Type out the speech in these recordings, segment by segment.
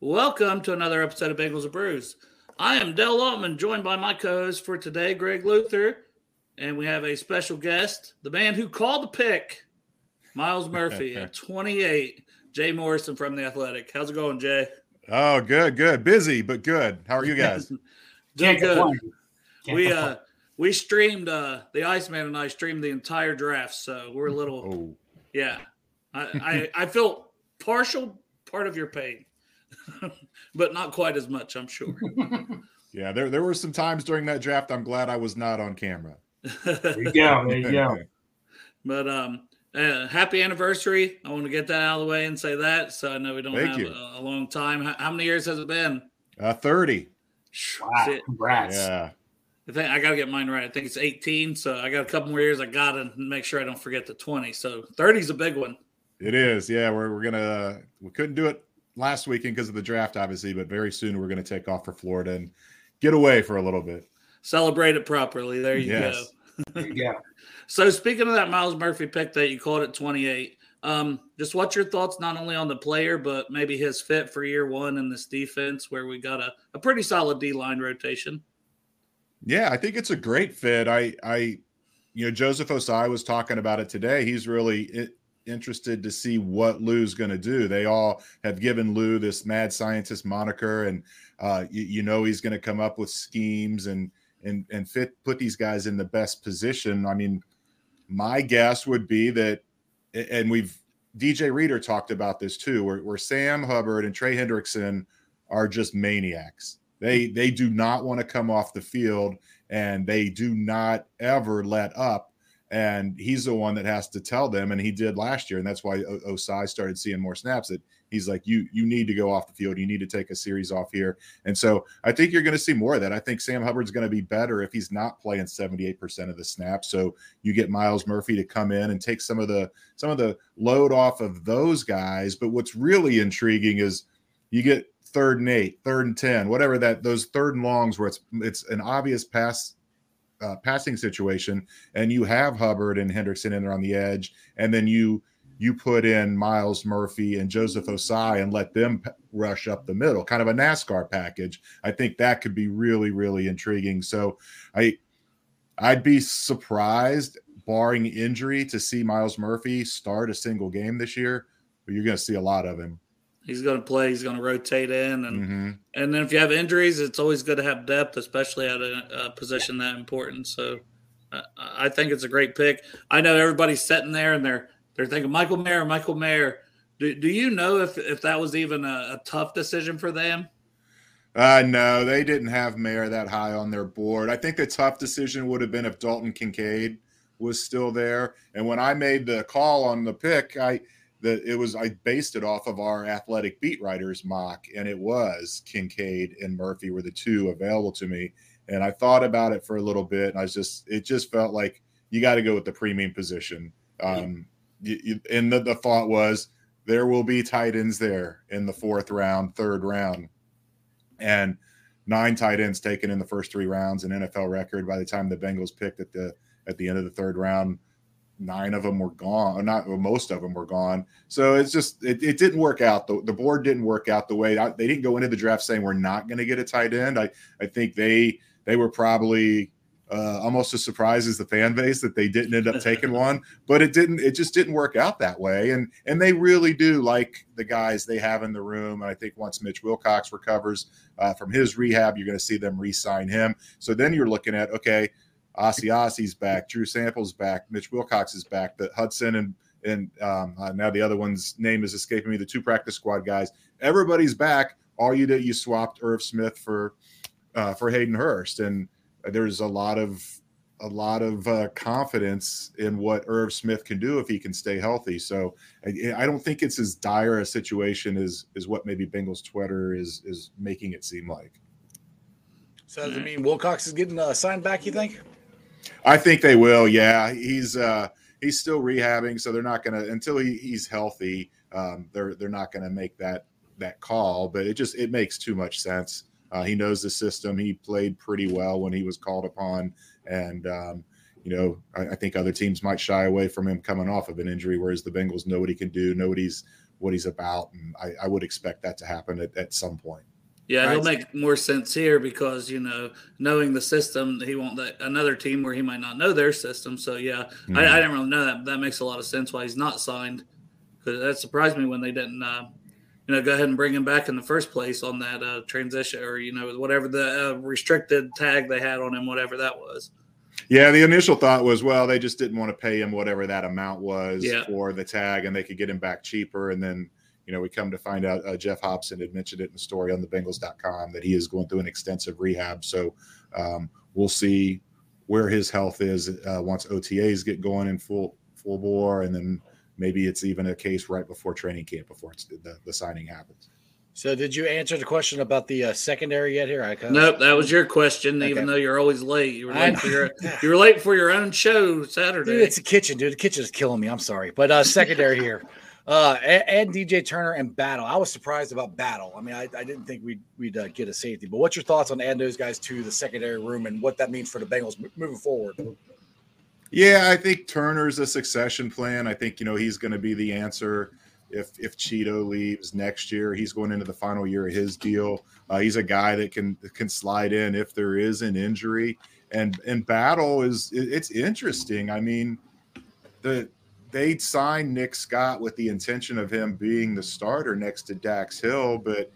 Welcome to another episode of Bagels and Brews. I am Dell Altman, joined by my co-host for today, Greg Luther, and we have a special guest, the man who called the pick, Myles Murphy at 28, Jay Morrison from the Athletic. How's it going, Jay? Oh, good, good. Busy, but good. How are you guys? Doing good. We uh we streamed uh the Iceman and I streamed the entire draft, so we're a little Oh, yeah. I I, I feel partial part of your pain. but not quite as much, I'm sure. yeah. There, there were some times during that draft. I'm glad I was not on camera. There you go. There you go. But um, uh, happy anniversary! I want to get that out of the way and say that, so I know we don't Thank have a, a long time. How, how many years has it been? Uh, Thirty. Wow. Congrats. Yeah. I think I got to get mine right. I think it's 18, so I got a couple more years. I got to make sure I don't forget the 20. So 30 is a big one. It is. Yeah. We're we're gonna. We couldn't do it last weekend because of the draft, obviously, but very soon we're gonna take off for Florida and get away for a little bit. Celebrate it properly. There you Yes. go. There you go. So speaking of that Myles Murphy pick that you called at 28, um, just what's your thoughts not only on the player but maybe his fit for year one in this defense where we got a, a pretty solid D line rotation. Yeah, I think it's a great fit. I, I, you know, Joseph Ossai was talking about it today. He's really i- interested to see what Lou's going to do. They all have given Lou this mad scientist moniker, and uh, you, you know he's going to come up with schemes and and and fit put these guys in the best position. I mean, my guess would be that, and we've DJ Reader talked about this too, where, where Sam Hubbard and Trey Hendrickson are just maniacs. They they do not want to come off the field and they do not ever let up. And he's the one that has to tell them, and he did last year, and that's why o- Ossai started seeing more snaps. That he's like, you you need to go off the field, you need to take a series off here, and so I think you're going to see more of that. I think Sam Hubbard's going to be better if he's not playing 78% of the snaps. So you get Myles Murphy to come in and take some of the some of the load off of those guys. But what's really intriguing is you get third and eight, third and ten, whatever that those third and longs where it's it's an obvious pass uh, passing situation, and you have Hubbard and Hendrickson in there on the edge, and then you you put in Myles Murphy and Joseph Ossai and let them p- rush up the middle, kind of a NASCAR package. I think that could be really really intriguing. So I I'd be surprised, barring injury, to see Myles Murphy start a single game this year. But you're going to see a lot of him. He's going to play. He's going to rotate in, and Mhm. and then if you have injuries, it's always good to have depth, especially at a, a position that important. So uh, I think it's a great pick. I know everybody's sitting there and they're they're thinking Michael Mayer, Michael Mayer. Do, do you know if if that was even a, a tough decision for them? Uh, no, they didn't have Mayer that high on their board. I think the tough decision would have been if Dalton Kincaid was still there. And when I made the call on the pick, I the it was I based it off of our athletic beat writers mock, and it was Kincaid and Murphy were the two available to me. And I thought about it for a little bit, and I was just it just felt like you got to go with the premium position. Um, you, you, and the, the thought was there will be tight ends there in the fourth round, third round and nine tight ends taken in the first three rounds, an NFL record. By the time the Bengals picked at the at the end of the third round, nine of them were gone. Or not most of them were gone. So it's just it, it didn't work out. The, the board didn't work out the way I, they didn't go into the draft saying we're not going to get a tight end. I I think they they were probably uh, almost as surprised as the fan base that they didn't end up taking one, but it didn't. It just didn't work out that way. And and they really do like the guys they have in the room. And I think once Mitch Wilcox recovers uh, from his rehab, you're going to see them re-sign him. So then you're looking at okay, Asiasi's back, Drew Sample's back, Mitch Wilcox is back, the Hudson and and um, uh, now the other one's name is escaping me. The two practice squad guys, everybody's back. All you did, you swapped Irv Smith for uh, for Hayden Hurst, and there's a lot of a lot of uh, confidence in what Irv Smith can do if he can stay healthy. So I, I, don't think it's as dire a situation as is what maybe Bengals Twitter is is making it seem like. So does it mean Wilcox is getting uh, signed back? You think? I think they will. Yeah, he's uh, he's still rehabbing, so they're not going to until he, he's healthy. Um, they're they're not going to make that that call. But it just it makes too much sense. Uh, he knows the system. He played pretty well when he was called upon, and um, you know I, I, think other teams might shy away from him coming off of an injury, whereas the Bengals know what he can do, know what he's what he's about, and I, I would expect that to happen at, at some point. Yeah, right. he'll make more sense here because you know, knowing the system, he won't that another team where he might not know their system. So yeah, mm-hmm. I, I, didn't really know that. that makes a lot of sense why he's not signed. Because that surprised me when they didn't, uh, you know, go ahead and bring him back in the first place on that uh, transition or you know whatever the uh, restricted tag they had on him, whatever that was. Yeah, the initial thought was, well, they just didn't want to pay him whatever that amount was yeah. for the tag, and they could get him back cheaper, and then you know, we come to find out uh, Geoff Hobson had mentioned it in the story on the Bengals.com that he is going through an extensive rehab. So um, we'll see where his health is uh, once OTAs get going in full full bore, and then maybe it's even a case right before training camp before the, the signing happens. So, did you answer the question about the uh, secondary yet? Here, I nope. That was your question. Okay. Even though you're always late, you were late for your you were late for your own show Saturday. Dude, it's a kitchen, dude. The kitchen is killing me. I'm sorry, but uh, secondary here. Uh, and, and, DJ Turner and Battle. I was surprised about Battle. I mean, I, I didn't think we'd we'd uh, get a safety. But what's your thoughts on adding those guys to the secondary room and what that means for the Bengals moving forward? Yeah, I think Turner's a succession plan. I think you know he's going to be the answer if if Chido leaves next year. He's going into the final year of his deal. Uh, he's a guy that can can slide in if there is an injury. And and Battle is it's interesting. I mean, the they signed Nick Scott with the intention of him being the starter next to Dax Hill, but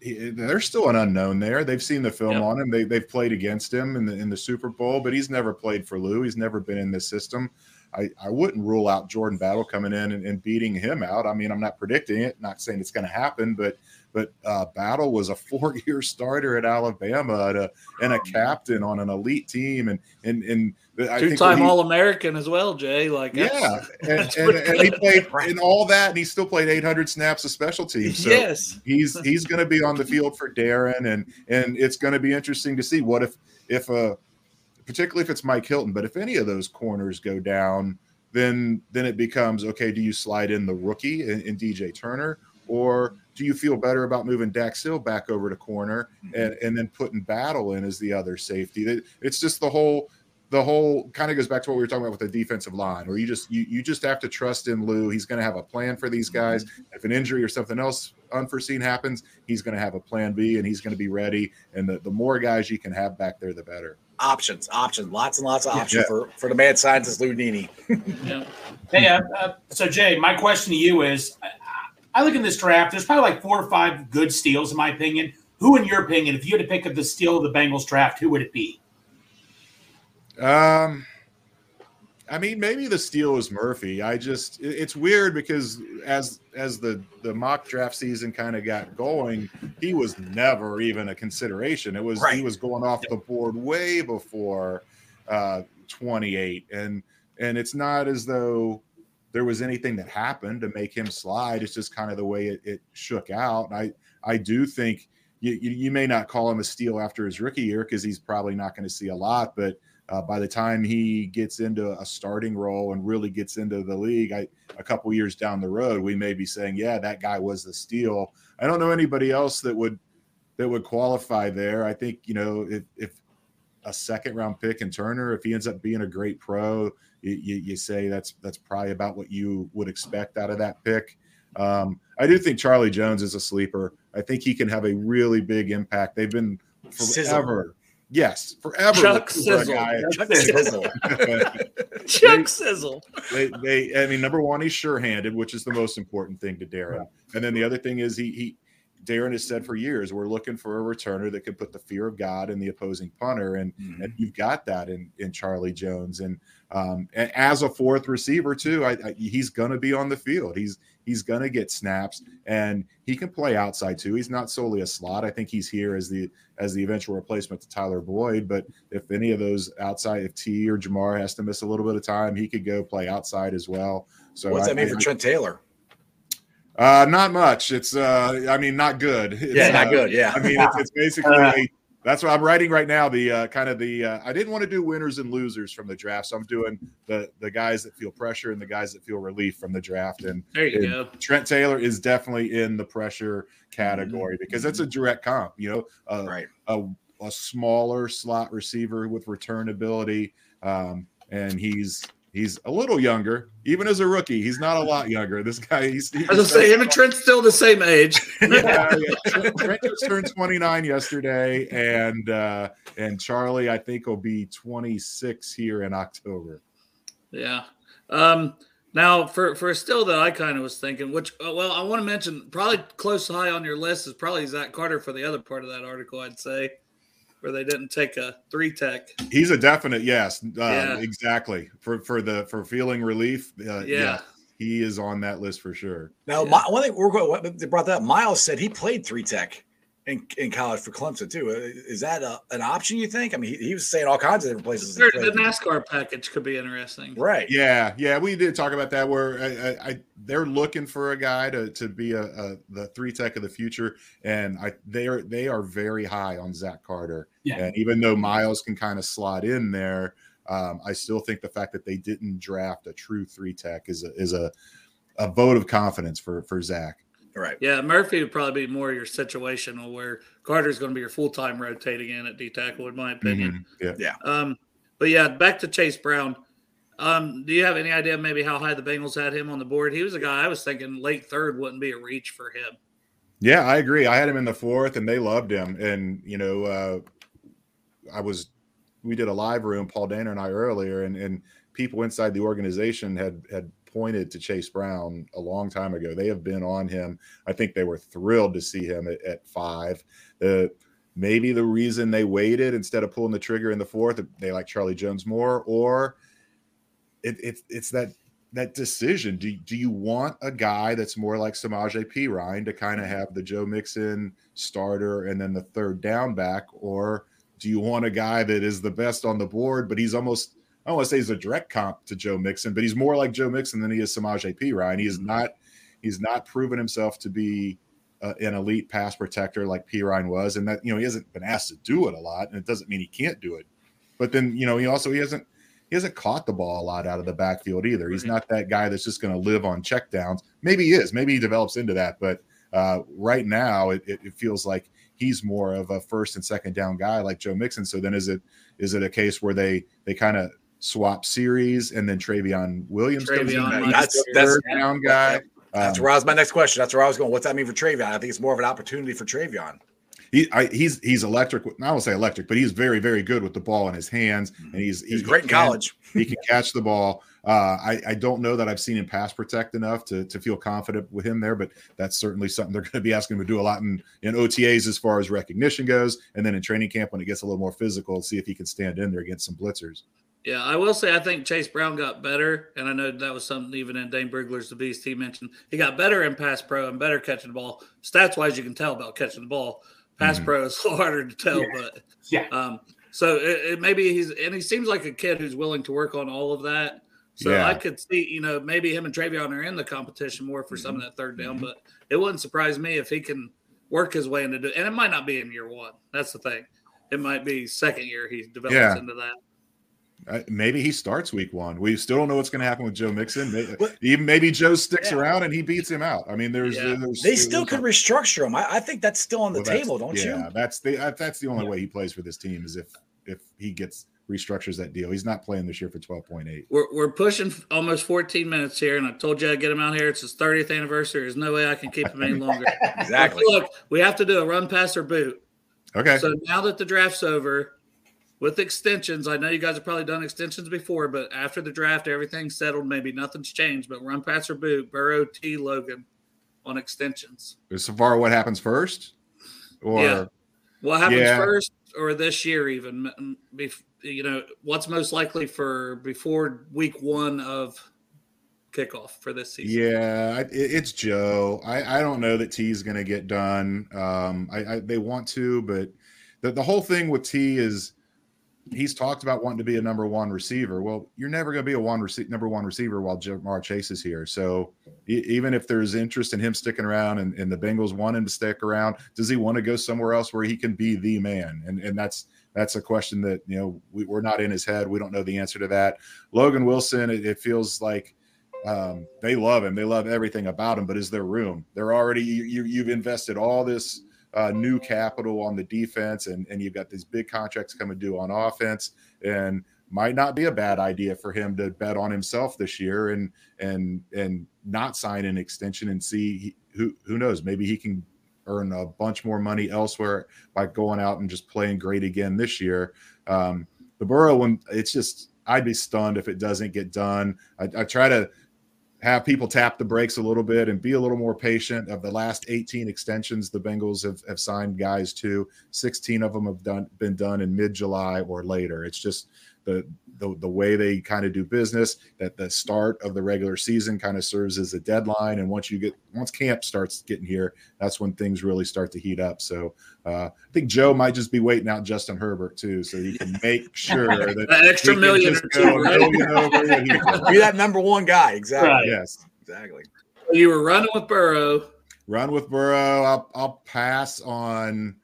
he, there's still an unknown there. They've seen the film yep. on him. They, they've played against him in the in the Super Bowl, but he's never played for Lou. He's never been in this system. I, I wouldn't rule out Jordan Battle coming in and, and beating him out. I mean, I'm not predicting it, not saying it's going to happen, but but uh, Battle was a four-year starter at Alabama and a, and a captain on an elite team, and and and two-time All-American as well, Jay. Like yeah, and, and, and, he played in all that, and he still played 800 snaps of special teams. So yes, he's he's going to be on the field for Darren, and and it's going to be interesting to see what if if a uh, particularly if it's Mike Hilton, but if any of those corners go down, then then it becomes okay. Do you slide in the rookie in, in DJ Turner, or do you feel better about moving Dax Hill back over to corner mm-hmm. and, and then putting Battle in as the other safety? It's just the whole the whole kind of goes back to what we were talking about with the defensive line, where you just you you just have to trust in Lou. He's going to have a plan for these guys. Mm-hmm. If an injury or something else unforeseen happens, he's going to have a plan B and he's going to be ready. And the, the more guys you can have back there, the better. Options, options, lots and lots of options yeah. for for the mad scientist Lou Nini. yeah. Hey, uh, uh, so Jay, my question to you is: I look in this draft. There's probably like four or five good steals, in my opinion. Who, in your opinion, if you had to pick up the steal of the Bengals draft, who would it be? Um, I mean, maybe the steal is Murphy. I just it's weird because as as the the mock draft season kind of got going, he was never even a consideration. It was right. he was going off the board way before uh 28 and and it's not as though there was anything that happened to make him slide. It's just kind of the way it, it shook out. I I do think you, you, you may not call him a steal after his rookie year because he's probably not going to see a lot, but uh, by the time he gets into a starting role and really gets into the league, I, a couple years down the road, we may be saying, "Yeah, that guy was the steal." I don't know anybody else that would that would qualify there. I think you know if, if a second round pick in Turner, if he ends up being a great pro, you, you, say that's that's probably about what you would expect out of that pick. Um, I do think Charlie Jones is a sleeper. I think he can have a really big impact. They've been forever yes, forever. Chuck looking for a Sizzle. guy. Chuck Sizzle. Chuck Sizzle. they, they, I mean, number one, he's sure-handed, which is the most important thing to Darren. And then the other thing is he, he, Darren has said for years, we're looking for a returner that can put the fear of God in the opposing punter, and Mhm. and you've got that in in Charlie Jones, and um, and as a fourth receiver too, I, I, he's going to be on the field. He's he's going to get snaps, and he can play outside too. He's not solely a slot. I think he's here as the as the eventual replacement to Tyler Boyd. But if any of those outside, if T or Ja'Marr has to miss a little bit of time, he could go play outside as well. So What's I- that mean I- for Trent Taylor? uh, not much. It's uh, I mean, not good. It's, Yeah, not uh, good. Yeah. I mean, it's, it's basically that's what I'm writing right now. The uh, kind of the uh, I didn't want to do winners and losers from the draft, so I'm doing the the guys that feel pressure and the guys that feel relief from the draft. And There you And go. Trent Taylor is definitely in the pressure category because that's a direct comp. You know, uh, right. a, a smaller slot receiver with return ability, um, and he's he's a little younger, even as a rookie. He's not a lot younger. This guy, he's, he's I was gonna say him and Trent's still the same age. yeah, yeah. Trent, Trent just turned 29 yesterday, and uh, and Charlie, I think, will be 26 here in October. Yeah. Um, now for for a still that I kind of was thinking, which uh, well, I want to mention probably close high on your list is probably Zach Carter for the other part of that article. I'd say where they didn't take a three tech. He's a definite yes, uh, Yeah. exactly for for the for feeling relief. Uh, Yeah. yes, he is on that list for sure. Now, Yeah. my, one thing we're going. They brought that. up, Myles said he played three tech in, in college for Clemson too. Uh, Is that a, an option? You think? I mean, he, he was saying all kinds of different places. he The. NASCAR package could be interesting. Right. Yeah, yeah, we did talk about that. Where I, I, I they're looking for a guy to to be a, a the three tech of the future, and I they are they are very high on Zach Carter. Yeah. And even though Myles can kind of slot in there, um, I still think the fact that they didn't draft a true three tech is a, is a a vote of confidence for for Zach. Right. Yeah, Murphy would probably be more your situational where Carter's going to be your full time rotating in at D tackle, in my opinion. Mhm. Yeah. Um, but yeah, back to Chase Brown. Um, do you have any idea maybe how high the Bengals had him on the board? He was a guy I was thinking late third wouldn't be a reach for him. Yeah, I agree. I had him in the fourth, and they loved him. And you know, uh, I was we did a live room, Paul Dehner and I earlier, and and people inside the organization had had pointed to Chase Brown a long time ago. They have been on him. I think they were thrilled to see him at, at five. The maybe the reason they waited instead of pulling the trigger in the fourth, they like Charlie Jones more, or it, it it's that that decision. Do, do you want a guy that's more like Samaje Perine to kind of mm-hmm. have the Joe Mixon starter and then the third down back? Or do you want a guy that is the best on the board, but he's almost, I don't want to say he's a direct comp to Joe Mixon, but he's more like Joe Mixon than he is Samaje Perine. He is not, he's not proven himself to be uh, an elite pass protector like Perine was. And that, you know, he hasn't been asked to do it a lot, and it doesn't mean he can't do it. But then, you know, he also, he hasn't, he hasn't caught the ball a lot out of the backfield either. He's not that guy that's just going to live on checkdowns. Maybe he is. Maybe he develops into that. But uh, right now, it, it, it feels like he's more of a first and second down guy like Joe Mixon. So then, is it is it a case where they they kind of swap series and then Trayveon Williams comes in Trayveon That's- the that's- third down guy? That's Um, where I was. My next question. That's where I was going. What's that mean for Trayveon? I think it's more of an opportunity for Trayveon. he I, he's he's electric. I won't say electric, but he's very very good with the ball in his hands, and he's He's he great in college. he can catch the ball. Uh, I, I don't know that I've seen him pass protect enough to, to feel confident with him there, but that's certainly something they're going to be asking him to do a lot in, in OTAs as far as recognition goes. And then in training camp, when it gets a little more physical, see if he can stand in there against some blitzers. Yeah, I will say I think Chase Brown got better, and I know that was something even in Dane Brugler's The Beast he mentioned. He got better in pass pro and better catching the ball. Stats wise, you can tell about catching the ball. Pass Mhm. pro is a little harder to tell, Yeah. but Yeah. um, so it, it maybe he's and he seems like a kid who's willing to work on all of that. So Yeah. I could see, you know, maybe him and Trayveon are in the competition more for some of that third down, Mhm. but it wouldn't surprise me if he can work his way into it. And it might not be in year one. That's the thing. It might be second year he develops Yeah. into that. Uh, maybe he starts week one. We still don't know what's going to happen with Joe Mixon. Maybe, What- even maybe Joe sticks Yeah. around and he beats him out. I mean, there's, Yeah. there's They still there's- could restructure him. I, I think that's still on the well, table, don't yeah, you? Yeah, that's the uh, that's the only way he plays for this team is if if he gets restructures that deal. He's not playing this year for twelve point eight. We're, we're pushing almost 14 minutes here, and I told you I'd get him out here. It's his 30th anniversary. There's no way I can keep him any longer. Exactly. Look, we have to do a run, pass, or boot. Okay. So now that the draft's over, with extensions. I know you guys have probably done extensions before, but after the draft, everything's settled. Maybe nothing's changed, but run, pass, or boot, Burrow, T, Logan on extensions. So far, what happens first? Or Yeah. What happens Yeah. first, or this year even? You know, what's most likely for before week one of kickoff for this season? Yeah, it, it's Joe. I, I don't know that T is going to get done. Um, I, I they want to, but the, the whole thing with T is he's talked about wanting to be a number one receiver. Well, you're never going to be a one rece- number one receiver while Ja'Marr Chase is here. So e- even if there's interest in him sticking around and, and the Bengals want him to stick around, does he want to go somewhere else where he can be the man? And and that's that's a question that you know we, we're not in his head. We don't know the answer to that. Logan Wilson, it, it feels like um, they love him. They love everything about him, but is there room? They're already you you've invested all this uh, new capital on the defense, and and you've got these big contracts coming due on offense, and might not be a bad idea for him to bet on himself this year and and and not sign an extension and see who who knows maybe he can earn a bunch more money elsewhere by going out and just playing great again this year. Um, the Burrow one, it's just I'd be stunned if it doesn't get done. I, I try to have people tap the brakes a little bit and be a little more patient. Of the last 18 extensions, the Bengals have, have signed guys to 16 of them have done been done in mid July or later. It's just the the, the way they kind of do business that the start of the regular season kind of serves as a deadline and once you get once camp starts getting here that's when things really start to heat up so uh, i think joe might just be waiting out justin herbert too so he can make sure that That extra he million or go two, right? million over what he's doing. Be that number one guy. Exactly. Right. yes Exactly. You were running with Burrow. run with Burrow. I'll, I'll pass on.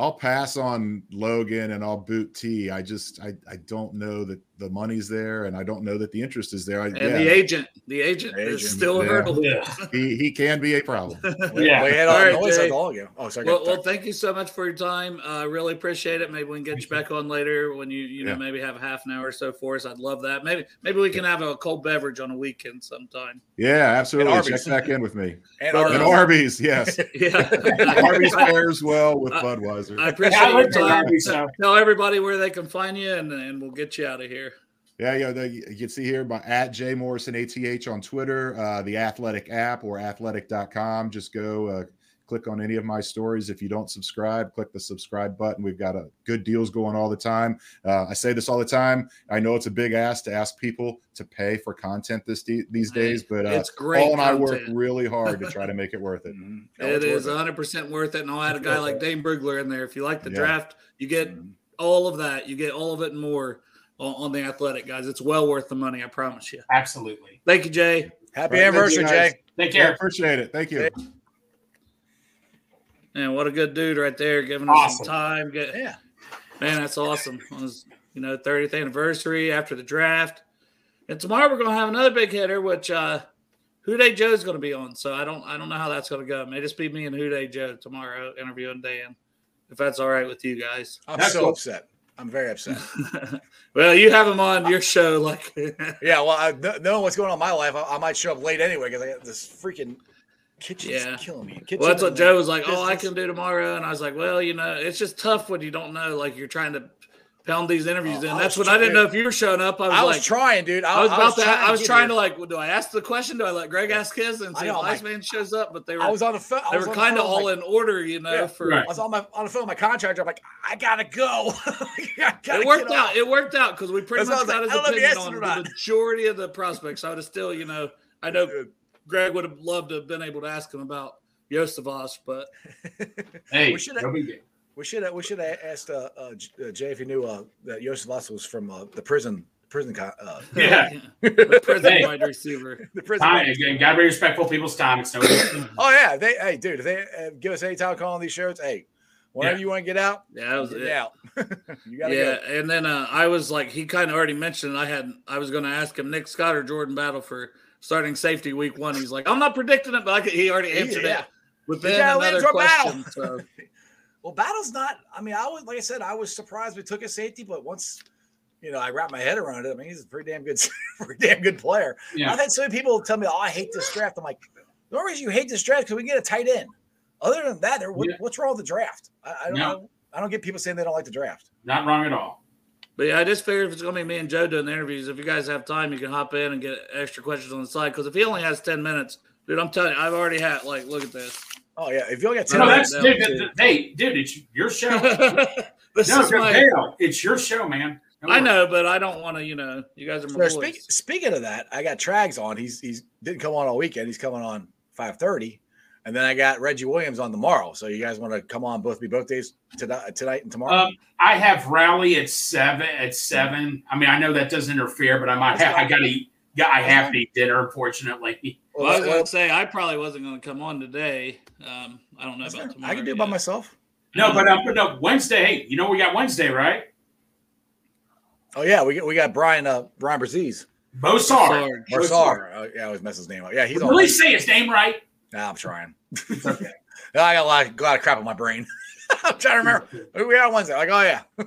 I'll pass on Logan and I'll boot T. I just I, I don't know that the money's there and I don't know that the interest is there. I, And yeah, the agent, the agent, Agent, is still a yeah. hurdle. Yeah. he, he can be a problem. Yeah. We had All all right, Jay. all. Oh, sorry. Well, well, thank you so much for your time. I uh, really appreciate it. Maybe we can get you back on later when you you know Yeah. maybe have a half an hour or so for us. I'd love that. Maybe maybe we can have a cold beverage on a weekend sometime. Yeah, absolutely. And Check Arby's. back in with me. and But, And Arby's, yes. Yeah, Arby's pairs well with Budweiser. I appreciate I your time. Arby's, so Tell everybody where they can find you, and, and we'll get you out of here. Yeah, yeah. The, you can see here by at J Morrison ATH on Twitter, uh, the Athletic app or athletic.com. Just go uh, click on any of my stories. If you don't subscribe, click the subscribe button. We've got a good deals going all the time. Uh, I say this all the time. I know it's a big ask to ask people to pay for content this de- these days, but uh, It's great Paul and I work really hard to try to make it worth it. Mhm. No, It is worth 100 percent worth it, and I'll add a guy like Dane Brugler in there. If you like the Yeah. draft, you get Mhm. all of that. You get all of it and more on, on the athletic guys. It's well worth the money. I promise you. absolutely. Thank you, Jay. Happy Right, anniversary, thank you. Jay. Take Yeah, appreciate it. Thank you. And what a good dude right there, giving us some time. Get, Yeah. Man, that's awesome. On his, you know, 30th anniversary after the draft. And tomorrow we're gonna have another big hitter, which uh Who Dey Joe's gonna be on. So I don't I don't know how that's gonna go. It may just be me and Who Dey Joe tomorrow interviewing Dan. If that's all right with you guys. I'm That's so cool. upset. I'm very upset. well, you have him on your show, like Yeah, well, I, kn- knowing what's going on in my life, I, I might show up late anyway because I got this freaking kitchen Yeah. killing me. Kitchen well, that's what Joe was like. Oh, I can do tomorrow, and I was like, well, you know, it's just tough when you don't know. Like you're trying to pound these interviews Oh, in. I That's was when I didn't know if you were showing up. I was I was like, trying, dude. I, I was about to. I was get trying here. to like. well, Do I ask the question? Do I let Greg ask his and see know, if I'm like- shows up? But they were. I was on the phone. They were kind of all like- in order, you know. Yeah, for right. I was on my on the phone with my contractor. I'm like, I gotta go. I gotta it worked out. off. It worked out because we pretty That's much what I was got like, his I don't know if opinion on it the majority of the prospects. I would have still, you know, I know Greg would have loved to have been able to ask him about Iosivas, but Hey, We should- no big deal. We should have we should have asked uh, uh, uh, Jay if he knew uh, that Iosivas was from uh, the prison prison co- uh, Yeah. the prison Hey. wide receiver. the prison. Time again. Gotta be respectful of people's time. It's no Oh yeah, they hey dude, if they uh, give us any time calling these shows, hey, whenever Yeah. you want to get out, Yeah, that was get it. out. you gotta yeah, go. and then uh, I was like, he kind of already mentioned I had I was going to ask him Nick Scott or Jordan Battle for starting safety week one. He's like, I'm not predicting it, but I could, he already answered Yeah. it within another to a battle. question. So Well, battle's not. I mean, I was like I said, I was surprised we took a safety, but once you know I wrapped my head around it, I mean, he's a pretty damn good, pretty damn good player. Yeah. I've had so many people tell me, "Oh, I hate this draft." I'm like, the only reason you hate this draft because we get a tight end. Other than that, there, what, Yeah. what's wrong with the draft? I, I don't No. know. I don't get people saying they don't like the draft. Not wrong at all. But yeah, I just figured if it's gonna be me and Joe doing the interviews, if you guys have time, you can hop in and get extra questions on the side. Because if he only has ten minutes, dude, I'm telling you, I've already had like, look at this. Oh yeah, if you only get ten No, No, minutes, that's no, dude, dude. th- hey, dude, it's your show. this no, is my, Dale, it's your show, man. No I worries. know, but I don't want to. You know, you guys are my So speak, speaking of that, I got Trags on. He's he's didn't come on all weekend. He's coming on five thirty, and then I got Reggie Williams on tomorrow. So you guys want to come on both be both days tonight, tonight and tomorrow? Um, I have rally at seven. At seven. I mean, I know that doesn't interfere, but I might have. I gotta eat. Yeah, I have to eat dinner. Unfortunately. Well, I was well, going to say I probably wasn't going to come on today. Um, I don't know about fair. tomorrow. I can do it by myself. No, but um, but no Wednesday. Hey, you know we got Wednesday, right? Oh yeah, we got we got Brian uh Brian Braziz. Bosar. Sarge. Bosar. Oh, yeah, I always mess his name up. Yeah, he's Did on. you really say his name right? Nah, I'm trying. Okay. I got a lot, a lot of crap in my brain. I'm trying to remember. Who we got Wednesday. Like, oh yeah.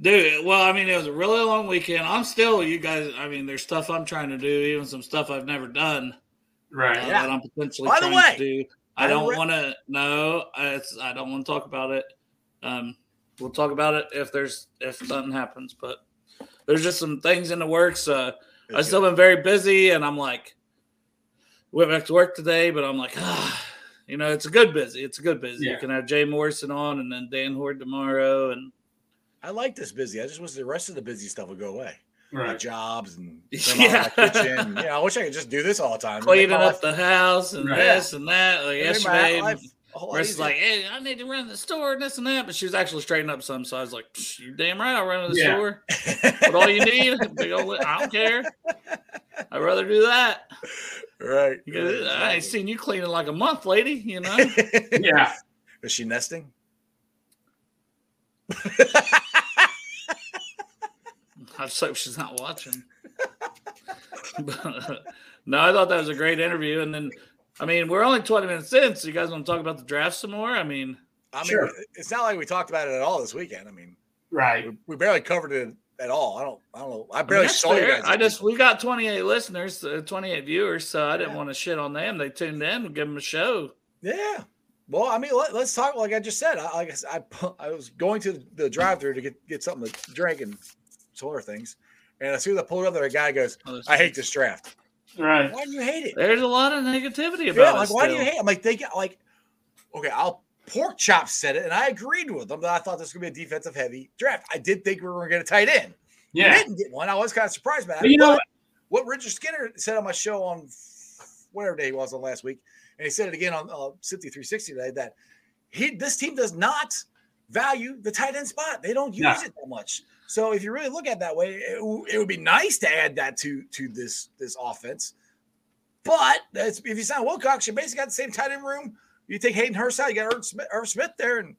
Dude, well, I mean, it was a really long weekend. I'm still, you guys, I mean, there's stuff I'm trying to do, even some stuff I've never done uh, Right. Yeah. that I'm potentially By the trying way, to do. I don't want to, no, it's, I don't want to talk about it. Um, we'll talk about it if there's, if something happens, but there's just some things in the works. Uh, I've still been very busy and I'm like, went back to work today, but I'm like, ah, you know, it's a good busy. It's a good busy. Yeah. You can have Jay Morrison on and then Dan Hoard tomorrow and I like this busy. I just wish the rest of the busy stuff would go away. My jobs and Yeah. my kitchen. Yeah, I wish I could just do this all the time. cleaning Make my up the house and Right. this and that. Like life- yesterday, life a Marissa's easier. like, "Hey, I need to run to the store and this and that," but she was actually straightening up some. So I was like, "You damn right, I'll run to the Yeah. store. What all you need? Big old, I don't care. I'd rather do that. right. Because I ain't seen you cleaning like a month, lady. You know." Yeah. Is she nesting? I just hope she's not watching. But, uh, no, I thought that was a great interview, and then. I mean, we're only 20 minutes in, so you guys want to talk about the draft some more? I mean, I mean, Sure. it's not like we talked about it at all this weekend. I mean, Right. we, we barely covered it at all. I don't. I don't know. I I mean, barely that's saw you guys. I just we got 28 listeners, uh, 28 viewers, so I didn't Yeah. want to shit on them. They tuned in, we'll give them a show. Yeah. Well, I mean, let, us talk. Like I just said, I, like I, said, I, I was going to the drive-through to get get something to drink and some other things, and as soon as I pulled up there, a guy goes, Oh, "I hate this draft." Right. Why do you hate it? There's a lot of negativity about Yeah, about like it. why do you still. hate? I'm like they get like, okay, I'll pork chop said it, and I agreed with them that I thought this was gonna be a defensive heavy draft. I did think we were gonna get a tight end. We Yeah. didn't get one. I was kind of surprised by that. But you know But what Richard Skinner said on my show on whatever day he was on last week, and he said it again on uh, 5360 today that he this team does not value the tight end spot. They don't use No. it that much. So if you really look at it that way, it, w- it would be nice to add that to to this this offense. But that's, if you sign Wilcox, you basically got the same tight end room. You take Hayden Hurst out, you got Irv Smith, Irv Smith there, and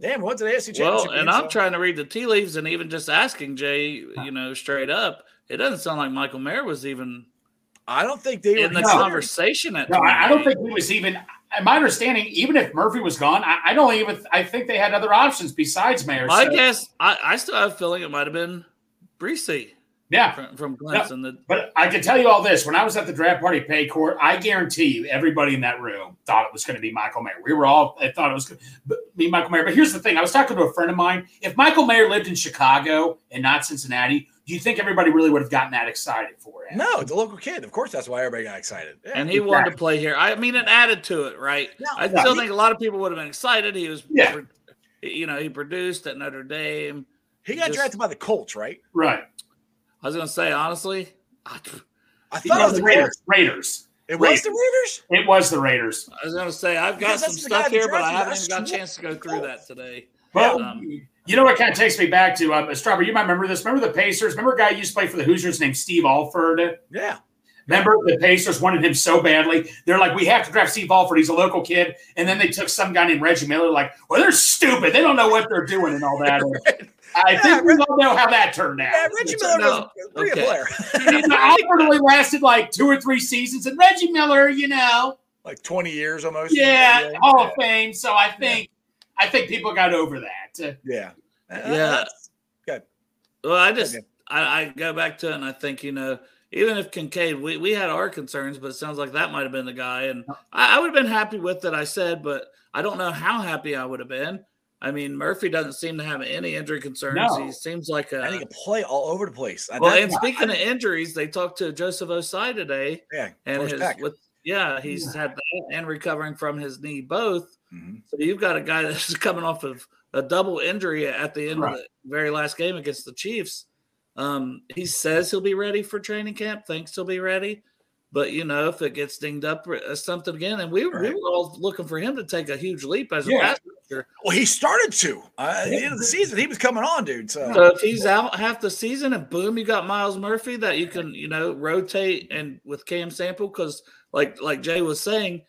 damn, what's an AFC championship? Well, and game, I'm so- trying to read the tea leaves and even just asking Jay, you know, straight up, it doesn't sound like Michael Mayer was even I don't think they were in the No. conversation at No, I, I don't think he was even. My understanding, even if Murphy was gone, I, I don't even. I think they had other options besides Mayer. My so- guess, I, I still have a feeling it might have been Bresee yeah, from, from Clemson. The, But I can tell you all this: when I was at the draft party Paycor, I guarantee you, everybody in that room thought it was going to be Michael Mayer. We were all I thought it was going to be Michael Mayer. But here's the thing: I was talking to a friend of mine. If Michael Mayer lived in Chicago and not Cincinnati, do you think everybody really would have gotten that excited for it? No, the local kid. Of course, that's why everybody got excited. Yeah. and he wanted to play here. I mean, it added to it, right? No, I no, still he- think a lot of people would have been excited. He was, Yeah. you know, he produced at Notre Dame. he got just- drafted by the Colts, right? Right. I was going to say, honestly, I, I thought it was was the the Raiders. Raiders. Raiders. It was the Raiders. It was the Raiders. I was going to say, I've got Because some that's the guy stuff here, but I haven't even got a chance to go through that today. Well, Um, you know what kind of takes me back to uh, Strawberry. You might remember this. Remember the Pacers? Remember a guy who used to play for the Hoosiers named Steve Alford? Yeah. Remember the Pacers wanted him so badly. They're like, we have to draft Steve Alford. He's a local kid. And then they took some guy named Reggie Miller. Like, well, they're stupid. They don't know what they're doing and all that. And I Yeah, think we all know how that turned out. Yeah, Reggie Miller no, was a pretty good okay. player. You know, Alford only lasted like two or three seasons, and Reggie Miller, you know, like 20 years almost. yeah, Hall of Fame. So I think, I think people got over that. Uh, Yeah. Uh, Yeah. Good. Well, I just Okay. I, I go back to it and I think, you know, even if Kincaid, we, we had our concerns, but it sounds like that might have been the guy. And I, I would have been happy with it, I said, but I don't know how happy I would have been. I mean, Murphy doesn't seem to have any injury concerns. No. He seems like a. I think he can play all over the place. well, That- and speaking of injuries, they talked to Joseph Ossai today, yeah, and his with yeah, he's had that and recovering from his knee both. Mhm. So you've got a guy that's coming off of a double injury at the end Right. of the very last game against the Chiefs. Um, he says he'll be ready for training camp, thinks he'll be ready. But you know, if it gets dinged up or uh, something again, and we, we were all looking for him to take a huge leap as a Yeah. pass rusher. Well, he started to uh, at the end of the season. He was coming on, dude. So So if he's out half the season and boom, you got Myles Murphy that you can, you know, rotate and with Cam Sample, because like like Jay was saying,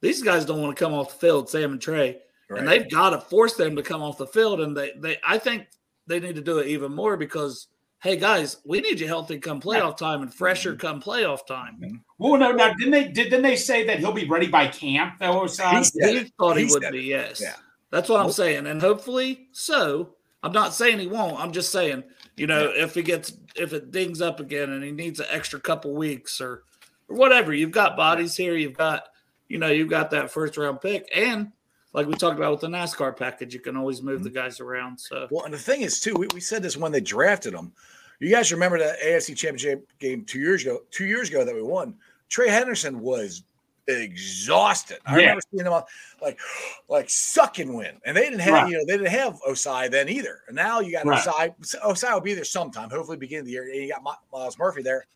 these guys don't want to come off the field, Sam and Trey. And they've got to force them to come off the field. And they they I think they need to do it even more because hey guys, we need you healthy come playoff time and fresher Mm-hmm. come playoff time. Well, no, now didn't they did, didn't they say that he'll be ready by camp though? Ossai? He He thought he, He would be, it. yes. Yeah. That's what I'm saying. And hopefully so. I'm not saying he won't. I'm just saying, you know, if he gets if it dings up again and he needs an extra couple weeks or, or whatever, you've got bodies here, you've got, you know, you've got that first round pick. And like we talked about with the NASCAR package, you can always move the mm-hmm. guys around. So Well, and the thing is, too, we, we said this when they drafted him. You guys remember that AFC Championship game two years ago? Two years ago that we won. Trey Henderson was exhausted. I Yeah. remember seeing him on, like, like sucking wind, and they didn't have Right. you know they didn't have Ossai then either. And now you got Right. Ossai. Ossai will be there sometime, hopefully beginning of the year. And you got Myles Murphy there,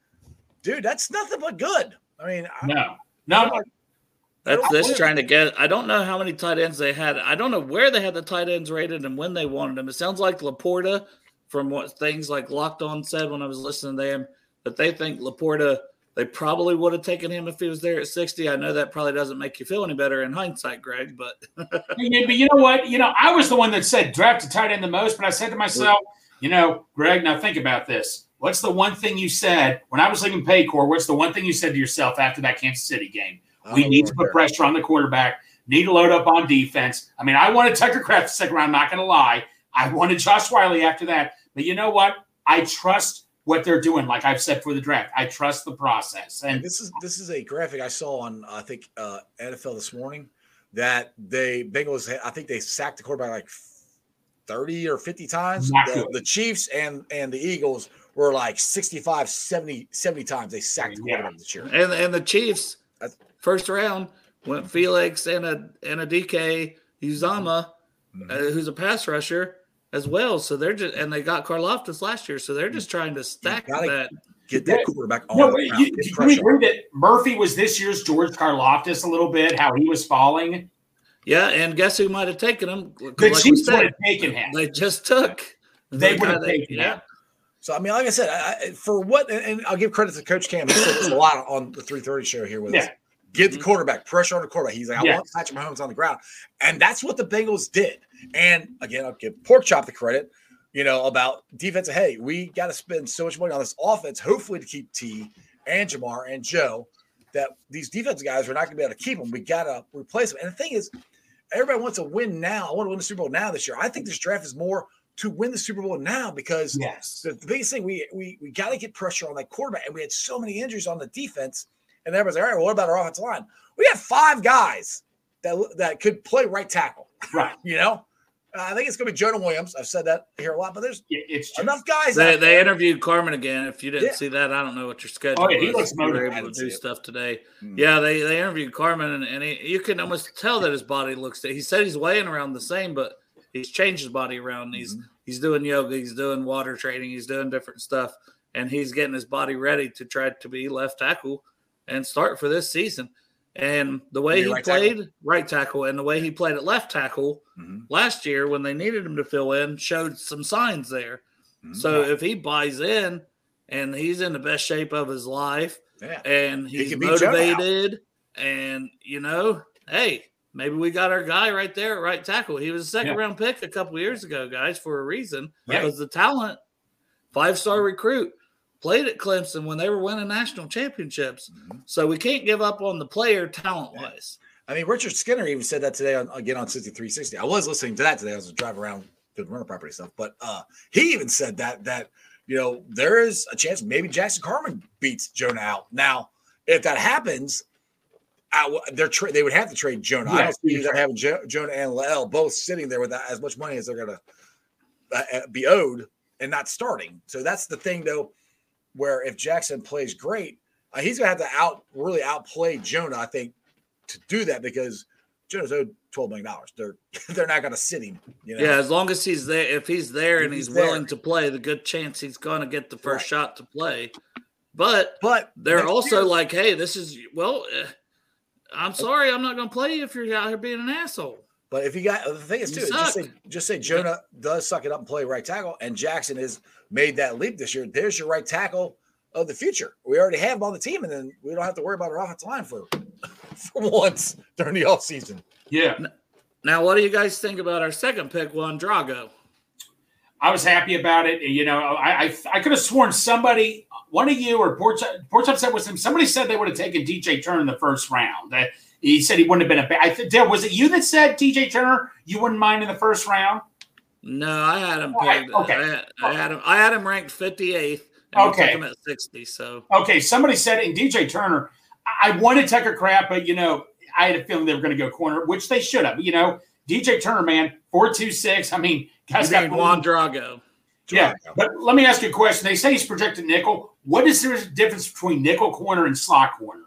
dude. That's nothing but good. I mean, I- no, no. That's don't this trying to get. I don't know how many tight ends they had. I don't know where they had the tight ends rated and when they wanted them. It sounds like Laporta, from what things like Locked On said when I was listening to them, that they think Laporta. They probably would have taken him if he was there at 60. I know that probably doesn't make you feel any better in hindsight, Greg, but Yeah, but you know what? You know, I was the one that said draft a tight end the most, but I said to myself, you know, Greg, now think about this. What's the one thing you said when I was leaving Paycor? What's the one thing you said to yourself after that Kansas City game? We Oh, need to put there. pressure on the quarterback. Need to load up on defense. I mean, I wanted Tucker Kraft the second round. Not going to lie, I wanted Josh Whyle after that. But you know what? I trust what they're doing. Like I've said for the draft, I trust the process. And And this is this is a graphic I saw on I think uh, NFL this morning that they Bengals I think they sacked the quarterback like 30 or 50 times. Not The, the Chiefs and and the Eagles were like 65 70 70 times they sacked the Yeah. quarterback this year. and and the Chiefs That's- first round went Felix and a and a DK Uzama, Mhm. uh, who's a pass rusher as well. So they're just and they got Karlaftis last year, so they're just trying to stack that. Get that quarterback on no, the but ground, you, get do you pressure. agree that Murphy was this year's George Karlaftis a little bit? How he was falling. Yeah, and guess who might have taken him? The Like Chiefs would have taken him. They just took. They the would have that- taken yeah. him. So I mean, like I said, I, I, for what, and, and I'll give credit to Coach Cam. He said a lot on the 3:30 show here with us. Get the mm-hmm. quarterback, pressure on the quarterback. He's like, I Yeah. want Patrick Mahomes on the ground, and that's what the Bengals did. And again, I'll give Pork Chop the credit. You know about defensive. Hey, we got to spend so much money on this offense, hopefully to keep T and Ja'Marr and Joe. That these defensive guys are not going to be able to keep them. We got to replace them. And the thing is, everybody wants to win now. I want to win the Super Bowl now this year. I think this draft is more to win the Super Bowl now because Yes. the, the biggest thing we we we got to get pressure on that quarterback, and we had so many injuries on the defense, and everybody's like, all right, well, what about our offensive line? We got five guys that that could play right tackle. Right. You know, Uh, I think it's going to be Jonah Williams. I've said that here a lot, but there's Yeah, It's just, enough guys. They, out they there. interviewed Carman again. If you didn't Yeah. see that, I don't know what your schedule Oh, yeah, he was. looks You were motivated. Able to do stuff today. Mm. Yeah, they, they interviewed Carman, and, and he, you can almost tell that his body looks. He said he's weighing around the same, but he's changed his body around. He's Mm-hmm. he's doing yoga, he's doing water training, he's doing different stuff, and he's getting his body ready to try to be left tackle and start for this season. And the way he right tackle? played right tackle and the way he played at left tackle Mhm. last year when they needed him to fill in showed some signs there. Mhm. So if he buys in and he's in the best shape of his life yeah, and he's can beat Joe now. motivated and you know, hey, maybe we got our guy right there at right tackle. He was a second Yeah. round pick a couple years ago, guys, for a reason. Yeah. Because the talent, five star recruit, played at Clemson when they were winning national championships. Mhm. So we can't give up on the player talent wise. I mean, Richard Skinner even said that today on again on 6360. I was listening to that today. I was driving around the rental property stuff, but uh he even said that that you know there is a chance maybe Jackson Carman beats Jonah out. Now, if that happens, I, they're tra- they would have to trade Jonah. I don't see they're having jo- Jonah and La'el both sitting there with as much money as they're going to uh, uh, be owed and not starting. So that's the thing, though, where if Jackson plays great, uh, he's going to have to out really outplay Jonah, I think, to do that because Jonah's owed twelve million dollars. They're they're not going to sit him. You know? Yeah, as long as he's there, if he's there and He's he's, there. willing to play, the good chance he's going to get the first Right. shot to play. But but they're also year- like, hey, this is well. Uh, I'm sorry, I'm not going to play you if you're out here being an asshole. But if you got the thing is too, just say just say Jonah does suck it up and play right tackle, and Jackson has made that leap this year. There's your right tackle of the future. We already have him on the team, and then we don't have to worry about our offensive line for for once during the off season. Yeah. Now, what do you guys think about our second pick, one Drago? I was happy about it. You know, I I, I could have sworn somebody, one of you or Porch Porch upset with him. Somebody said they would have taken DJ Turner in the first round. That he said he wouldn't have been a bad. I th- Dale, was it you that said DJ Turner you wouldn't mind in the first round? No, I had him Oh, I- okay. I, had, I had him. I had him ranked 58th. Okay. him at 60. So Okay, somebody said it, and DJ Turner. I wanted Tucker Kraft, but you know, I had a feeling they were going to go corner, which they should have. You know, DJ Turner, man, four two six. I mean, guys got Juan Drago? Yeah, but let me ask you a question. They say he's projected nickel. What is the difference between nickel corner and slot corner?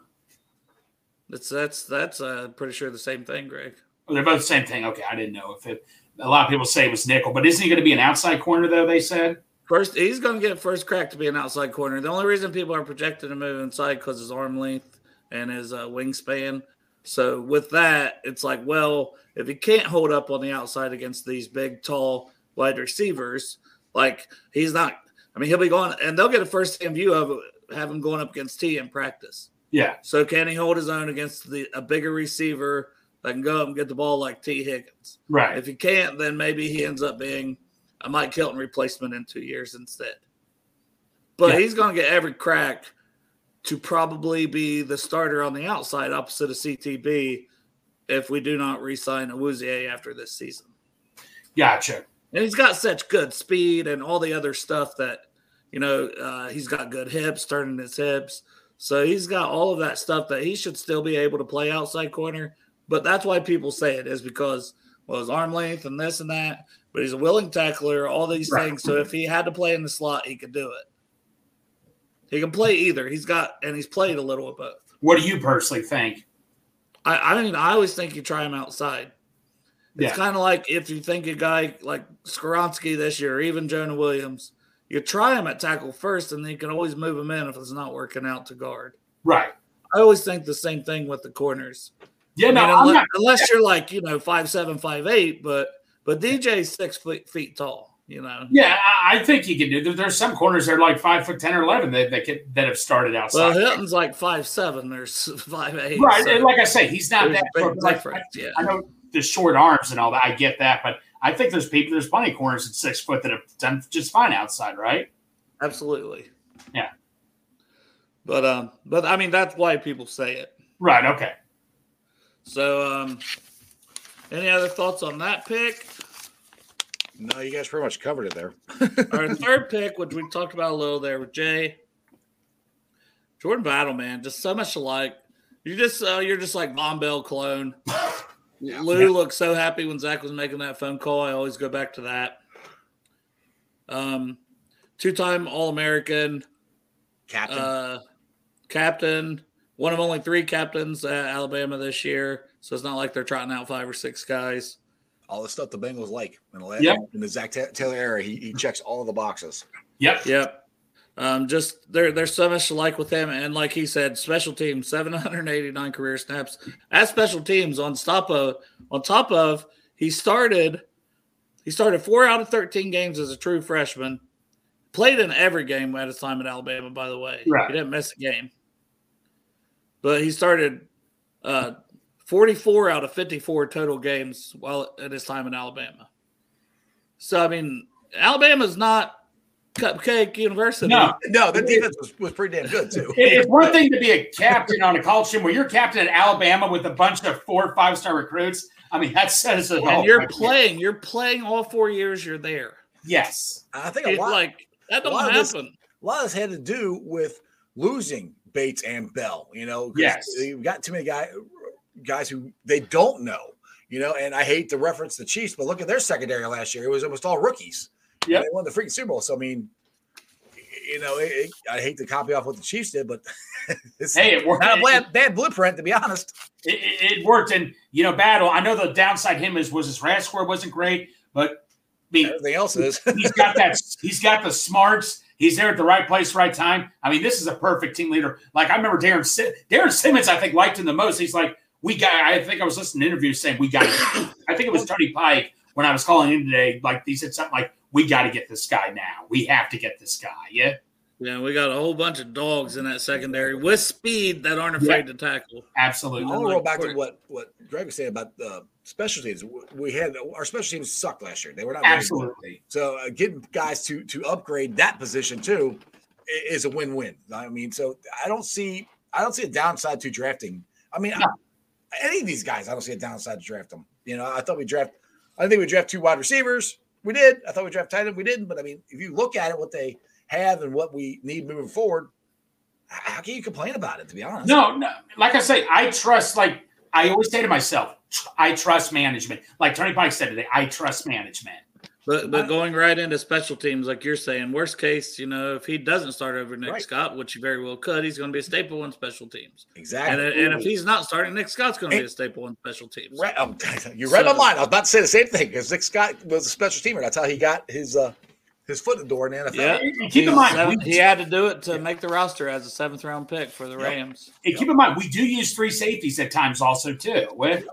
That's that's that's uh, pretty sure the same thing, Greg. Well, they're both the same thing. Okay, I didn't know if it. A lot of people say it was nickel, but isn't he going to be an outside corner though? They said. First, he's going to get first crack to be an outside corner. The only reason people are projected to move inside because his arm length and his uh, wingspan. So with that, it's like, well, if he can't hold up on the outside against these big, tall wide receivers, like he's not. I mean, he'll be going, and they'll get a first-hand view of have him going up against Tee in practice. Yeah, So can he hold his own against the a bigger receiver that can go up and get the ball like Tee Higgins? right. If he can't, then maybe he ends up being a Mike Hilton replacement in two years instead. But Yeah. he's going to get every crack to probably be the starter on the outside opposite of CTB if we do not re-sign Awuzie after this season. Gotcha. And he's got such good speed and all the other stuff that, you know, uh, he's got good hips, turning his hips. So he's got all of that stuff that he should still be able to play outside corner. But that's why people say it is because, well, his arm length and this and that. But he's a willing tackler, all these Right. things. So if he had to play in the slot, he could do it. He can play either. He's got, and he's played a little of both. What do you personally think? I, I mean, I always think you try him outside. It's Yeah. kind of like if you think a guy like Skoronski this year, or even Jonah Williams, you try him at tackle first, and then you can always move him in if it's not working out to guard. Right. I always think the same thing with the corners. Yeah. I No, mean, I'm unless, not. unless you're like you know five seven, five eight, but but DJ's six feet, feet tall. You know. Yeah, I, I think he can do. There, there's some corners that are like five foot ten or eleven that that, can, that have started Well, outside. Hilton's like five seven. There's five eight. right. so and like I say, he's not that big Like, difference. Yeah. I know the short arms and all that. I get that, but I think there's people. There's plenty of corners at six foot that have done just fine outside. Right. Absolutely. Yeah. But um, but I mean that's why people say it. Right. Okay. So um, any other thoughts on that pick? No, you guys pretty much covered it there. Our third pick, which we talked about a little there with Jay, Jordan Battle, man, just so much alike. You just uh, you're just like Vonn Bell clone. Lou looked so happy when Zac was making that phone call. I always go back to that. Um, two-time All-American, Captain. uh, captain, one of only three captains at Alabama this year. So it's not like they're trotting out five or six guys. all the stuff the Bengals like in the, Yep. in the Zac Taylor era. He, he checks all the boxes. Yep. Yep. Um, just there, there's so much to like with him, and like he said, special teams, 789 career snaps as special teams. On top of, on top of, he started, he started four out of 13 games as a true freshman. Played in every game at his time at Alabama. By the way, Right. he didn't miss a game. But he started uh, 44 out of 54 total games while at his time in Alabama. So I mean, Alabama's not cupcake university. No. No, the defense was, was pretty damn good too. It- It's one thing to be a captain on a college team where you're captain at Alabama with a bunch of four or five star recruits. I mean, that says it all. and you're playing. You're playing all four years. You're there. Yes. I think a It's lot, like that a lot don't of this- happen. a lot of this had to do with losing Bates and Bell. You know, Yes. we've got too many guys guys who they don't know. You know, and I hate to reference the Chiefs, but look at their secondary last year; it was almost all rookies. Yeah, they won the freaking Super Bowl. So I mean, you know, it, it- I hate to copy off what the Chiefs did, but it's Hey, it worked. not a bad, bad blueprint to be honest. it, it, it worked. And you know, battle. I know the downside him is was his RAS score wasn't great, but I mean, Everything else is. he's got that. He's got the smarts. He's there at the right place, right time. I mean, this is a perfect team leader. Like I remember Darrin Sim- Darrin Simmons. I think liked him the most. He's like, we got. I think I was listening to interviews saying we got. I think it was Tony Pike when I was calling in today. Like he said something like, "We got to get this guy now. We have to get this guy." Yeah, Yeah, we got a whole bunch of dogs in that secondary with speed that aren't afraid to tackle. absolutely. I want to roll back to what what Greg was saying about uh, special teams. We had our special teams sucked last year. They were not. Absolutely. So uh, getting guys to to upgrade that position too is a win win. I mean, so I don't see I don't see a downside to drafting. I mean, No. I- any of these guys, I don't see a downside to draft them. You know, I thought we draft. I think we draft two wide receivers. We did. I thought we draft tight end. We didn't. But I mean, if you look at it, what they have and what we need moving forward, how can you complain about it? To be honest, No, no. Like I say, I trust. Like I always say to myself, I trust management. Like Tony Pike said today, I trust management. But but going right into special teams, like you're saying, worst case, you know, if he doesn't start over Nick Right. Scott, which he very well could, he's going to be a staple in special teams. Exactly. and if he's not starting, Nick Scott's going to be a staple in special teams. Right, um, you read my So- mind. I was about to say the same thing because Nick Scott was a special teamer. That's how he got his uh, his foot in the door in the NFL. Yeah. And keep in mind, seven- he had to do it to make the roster as a seventh round pick for the Yep. Rams. And keep in mind, we do use three safeties at times also too. With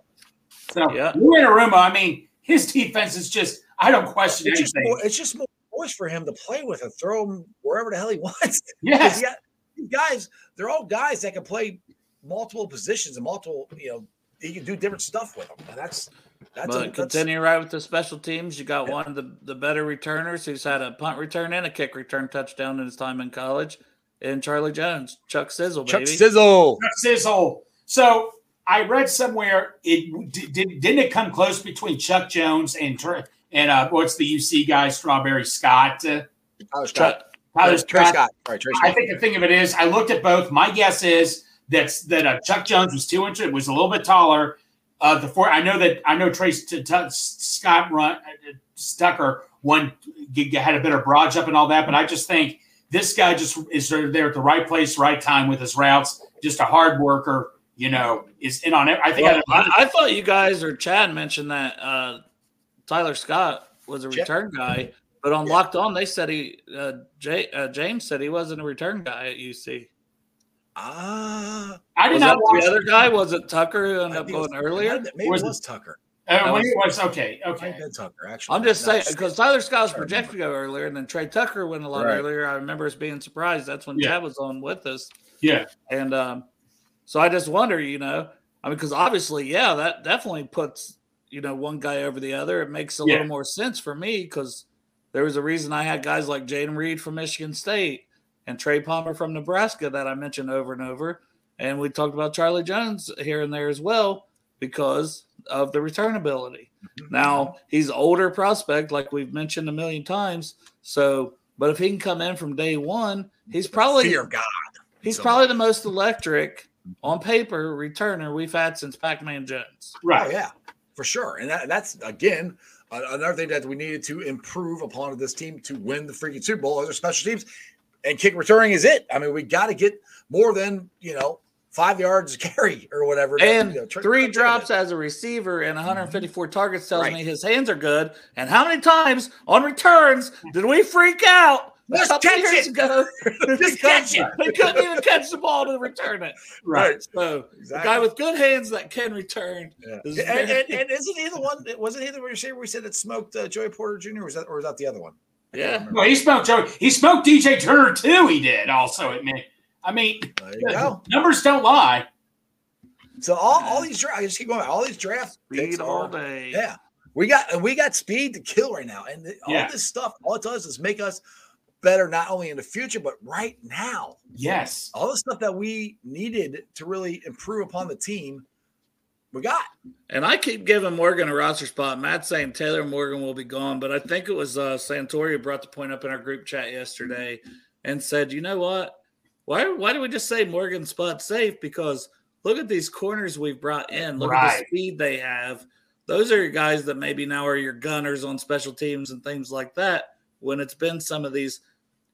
so Yeah. Lou Anarumo, I mean, his defense is just I don't question It's just anything. more, it's just more boys for him to play with and throw him wherever the hell he wants. Yes. he got- these guys, they're all guys that can play multiple positions and multiple. You know, he can do different stuff with them. And that's that's, But a, continue right with the special teams. You got one of the, the better returners who's had a punt return and a kick return touchdown in his time in college, and Charlie Jones, Chuck Sizzle, baby. Chuck baby. Sizzle. sizzle. So I read somewhere it did, did didn't it come close between Chuck Jones and Tr- and uh, what's the UC guy Strawberry Scott? Uh, Tyler Chuck, Scott. Tyler Trey Scott. Scott. Sorry, Trey I think the thing of it is, I looked at both. My guess is that's that uh, Chuck Jones was two inches, was a little bit taller. Uh, the four, I know that I know Trace t- t- Scott run uh, Stucker one g- g- had a better broad jump and all that, but I just think this guy just is there at the right place, right time with his routes. Just a hard worker, you know, is in on it. I think Well, I, I, I thought you guys or Chad mentioned that uh, Tyler Scott was a Chad- return guy, but on Yeah. Locked On they said he uh, Jay, uh, James said he wasn't a return guy at UC. Ah, I did Was not that watch. the other guy? Was it Tucker who ended up was- going earlier? Maybe Was it it- was Tucker. Uh, when it was okay, okay. Tucker. Actually, I'm just No, saying because Tyler Scott was projected to go earlier, and then Tre Tucker went a lot Right. earlier. I remember us being surprised. That's when Yeah. Chad was on with us, Yeah, and um, so I just wonder, you know, I mean, because obviously, yeah, that definitely puts you know one guy over the other. It makes a Yeah. little more sense for me because there was a reason I had guys like Jayden Reed from Michigan State and Trey Palmer from Nebraska that I mentioned over and over, and we talked about Charlie Jones here and there as well because of the return ability. Mm-hmm. Now he's older prospect, like we've mentioned a million times. So, but if he can come in from day one, he's probably fear God. he's So- probably the most electric on paper returner we've had since Pac-Man Jones. right. Oh yeah, for sure. And that, that's again another thing that we needed to improve upon this team to win the freaking Super Bowl. Other special teams and kick returning is it. I mean, we got to get more than you know five yards carry or whatever. And you know, three drops as a receiver and 154 targets tells Right. me his hands are good. And how many times on returns did we freak out Just couple catch years it. ago? Just catch it. They couldn't even catch the ball to return it. Right. So Exactly. a guy with good hands that can return. Yeah. is And, very- and, and isn't he the one? Wasn't he the receiver we said that smoked uh, Joey Porter Jr. Or was that or was that the other one? Yeah. Well, he smoked Joe. He smoked DJ Turner too. He did also. It me. I mean, There you go. numbers don't lie. So all, all these drafts, I just keep going. All these drafts, picks Speed all are day. Yeah, we got we got speed to kill right now, and th- all Yeah. this stuff, all it does is make us better, not only in the future but right now. Yes. All the stuff that we needed to really improve upon the team, we got. And I keep giving Morgan a roster spot. Matt's saying Taylor Morgan will be gone, but I think it was uh, Santori who brought the point up in our group chat yesterday and said, you know what? why why do we just say Morgan spot safe? Because look at these corners we've brought in. Look at the speed they have. Those are your guys that maybe now are your gunners on special teams and things like that. When it's been some of these,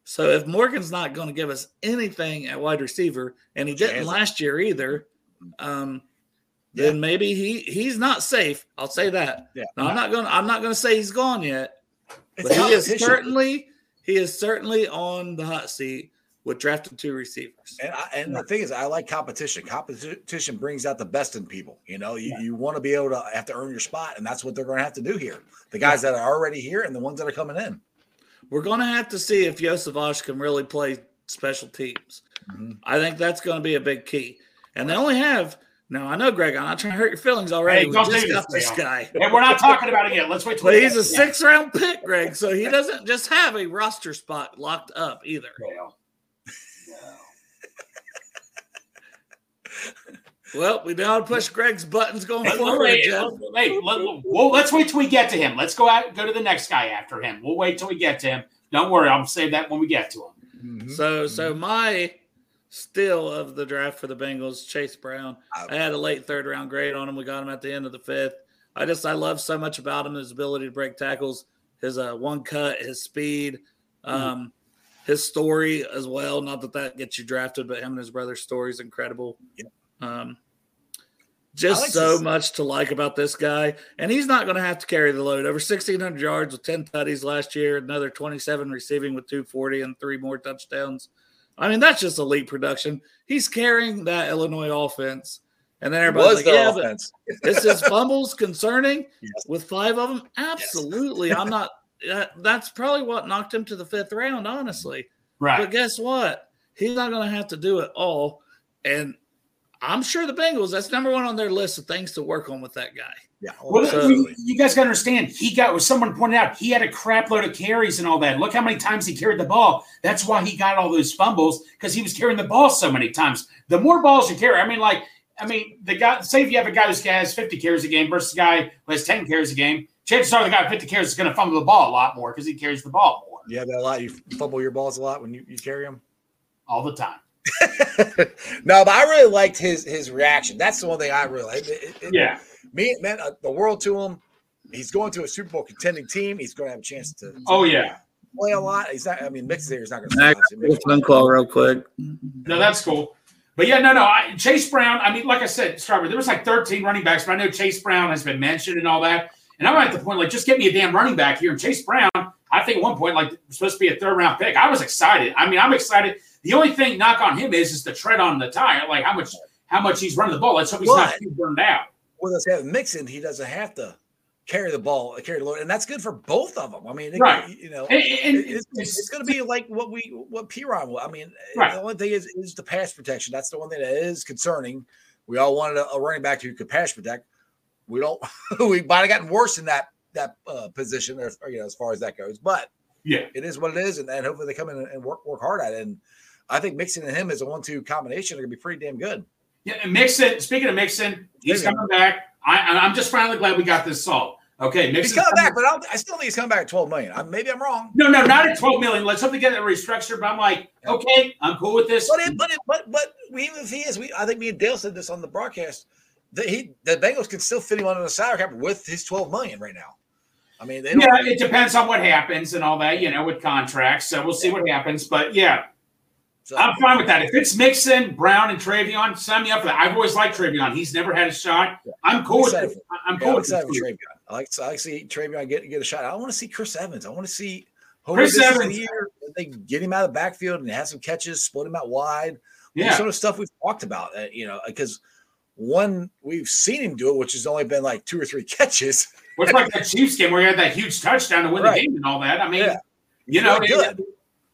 so if Morgan's not going to give us anything at wide receiver, and he didn't last year either, um, then maybe he he's not safe. I'll say that. Yeah. Now, I'm not going. to I'm not going to say he's gone yet, but he is certainly he is certainly on the hot seat with drafted two receivers. And, I, and the thing is, I like competition. Competition brings out the best in people. You know, you, you want to be able to have to earn your spot, and that's what they're going to have to do here. The guys that are already here and the ones that are coming in. We're going to have to see if Iosivas can really play special teams. Mhm. I think that's going to be a big key. And they only have now. I know, Greg. I'm not trying to hurt your feelings already. Hey, we don't just do got this, this Dale. guy, And we're not talking about it yet. Let's wait till but he's a six round pick, Greg. So he doesn't just have a roster spot locked up either. end. Well, we know how to push Greg's buttons going Hey, forward, wait, Jeff. wait, let, well, let's wait till we get to him. Let's go out, go to the next guy after him. We'll wait till we get to him. Don't worry, I'll save that when we get to him. So, so my still of the draft for the Bengals, Chase Brown. I had a late third round grade on him. We got him at the end of the fifth. I just I love so much about him, his ability to break tackles, his uh, one cut, his speed, um, his story as well. Not that that gets you drafted, but him and his brother's story is incredible. Yep. Um, just like so this- much to like about this guy, and he's not going to have to carry the load. Over sixteen hundred yards with ten tutties last year, another twenty-seven receiving with two forty and three more touchdowns. I mean, that's just elite production. He's carrying that Illinois offense, and then everybody's Was like, "Yeah, but offense. is fumbles concerning Yes. with five of them? Absolutely. I'm not. Uh, that's probably what knocked him to the fifth round, honestly. Right. But guess what? He's not going to have to do it all. And I'm sure the Bengals, that's number one on their list of things to work on with that guy. Yeah. Well, So- you, you guys got to understand. He got was someone pointed out he had a crap load of carries and all that. Look how many times he carried the ball. That's why he got all those fumbles because he was carrying the ball so many times. The more balls you carry, I mean, like, I mean, the guy. Say if you have a guy who has fifty carries a game versus a guy who has ten carries a game, chances are the guy with fifty carries is going to fumble the ball a lot more because he carries the ball more Yeah, that a lot. You fumble your balls a lot when you, you carry them. all the time. no, but I really liked his his reaction. That's the one thing I really liked. It- it- it- Yeah. me it meant uh, the world to him. He's going to a Super Bowl contending team. He's going to have a chance to, to Oh yeah. play a lot. He's not. I mean, Mix here is not going I to. got a phone call real quick. No, that's cool. But yeah, no, no. I, Chase Brown. I mean, like I said, Strawberry, there was like 13 running backs, but I know Chase Brown has been mentioned and all that. And I'm at the point like, just get me a damn running back here. And Chase Brown, I think at one point like supposed to be a third round pick. I was excited. I mean, I'm excited. The only thing knock on him is is the tread on the tire, like how much how much he's running the ball. Let's hope he's not too burned out. With us having Mixon, he doesn't have to carry the ball, carry the load, and that's good for both of them. I mean, it- Right. You know, And, and it- it's, it's, going to be like what we what Perine. will. I mean, Right. the only thing is is the pass protection. That's the one thing that is concerning. We all wanted a, a running back who could pass protect. We don't. we might have gotten worse in that that uh, position, or, or, you know, as far as that goes. But yeah, it is what it is, and, and hopefully they come in and- and work work hard at it. And I think Mixon and him as a one-two combination are going to be pretty damn good. yeah. And Mixon. Speaking of Mixon, he's coming back. I, I'm just finally glad we got this solved. Okay, He's Mixon's coming back, but I, don't, I still think he's coming back at twelve million. I, maybe I'm wrong. No, no, not at 12 million. Let's hope they get it restructured. But I'm like, okay, I'm cool with this. But it, but it, but but even if he is, we I think me and Dale said this on the broadcast. that he the Bengals can still fit him under the salary cap with his twelve million right now. I mean, they don't. Yeah, it depends on what happens and all that, you know, with contracts. So we'll see what happens. But yeah, so- I'm fine with that. If it's Mixon, Brown, and Trayveon, sign me up for that. I've always liked Trayveon. He's never had a shot. I'm cool with Excited it. I'm Yeah, cool I'm with. Trayveon. I like I like to see Trayveon get get a shot. I want to see Chris Evans. I want to see Chris this Evans. year they get him out of the backfield and have some catches, split him out wide. Yeah. some of the stuff we've talked about. Uh, you know, because one we've seen him do it, which has only been like two or three catches. What's like that Chiefs game where he had that huge touchdown to win Right. the game and all that? I mean, Yeah. you know, good.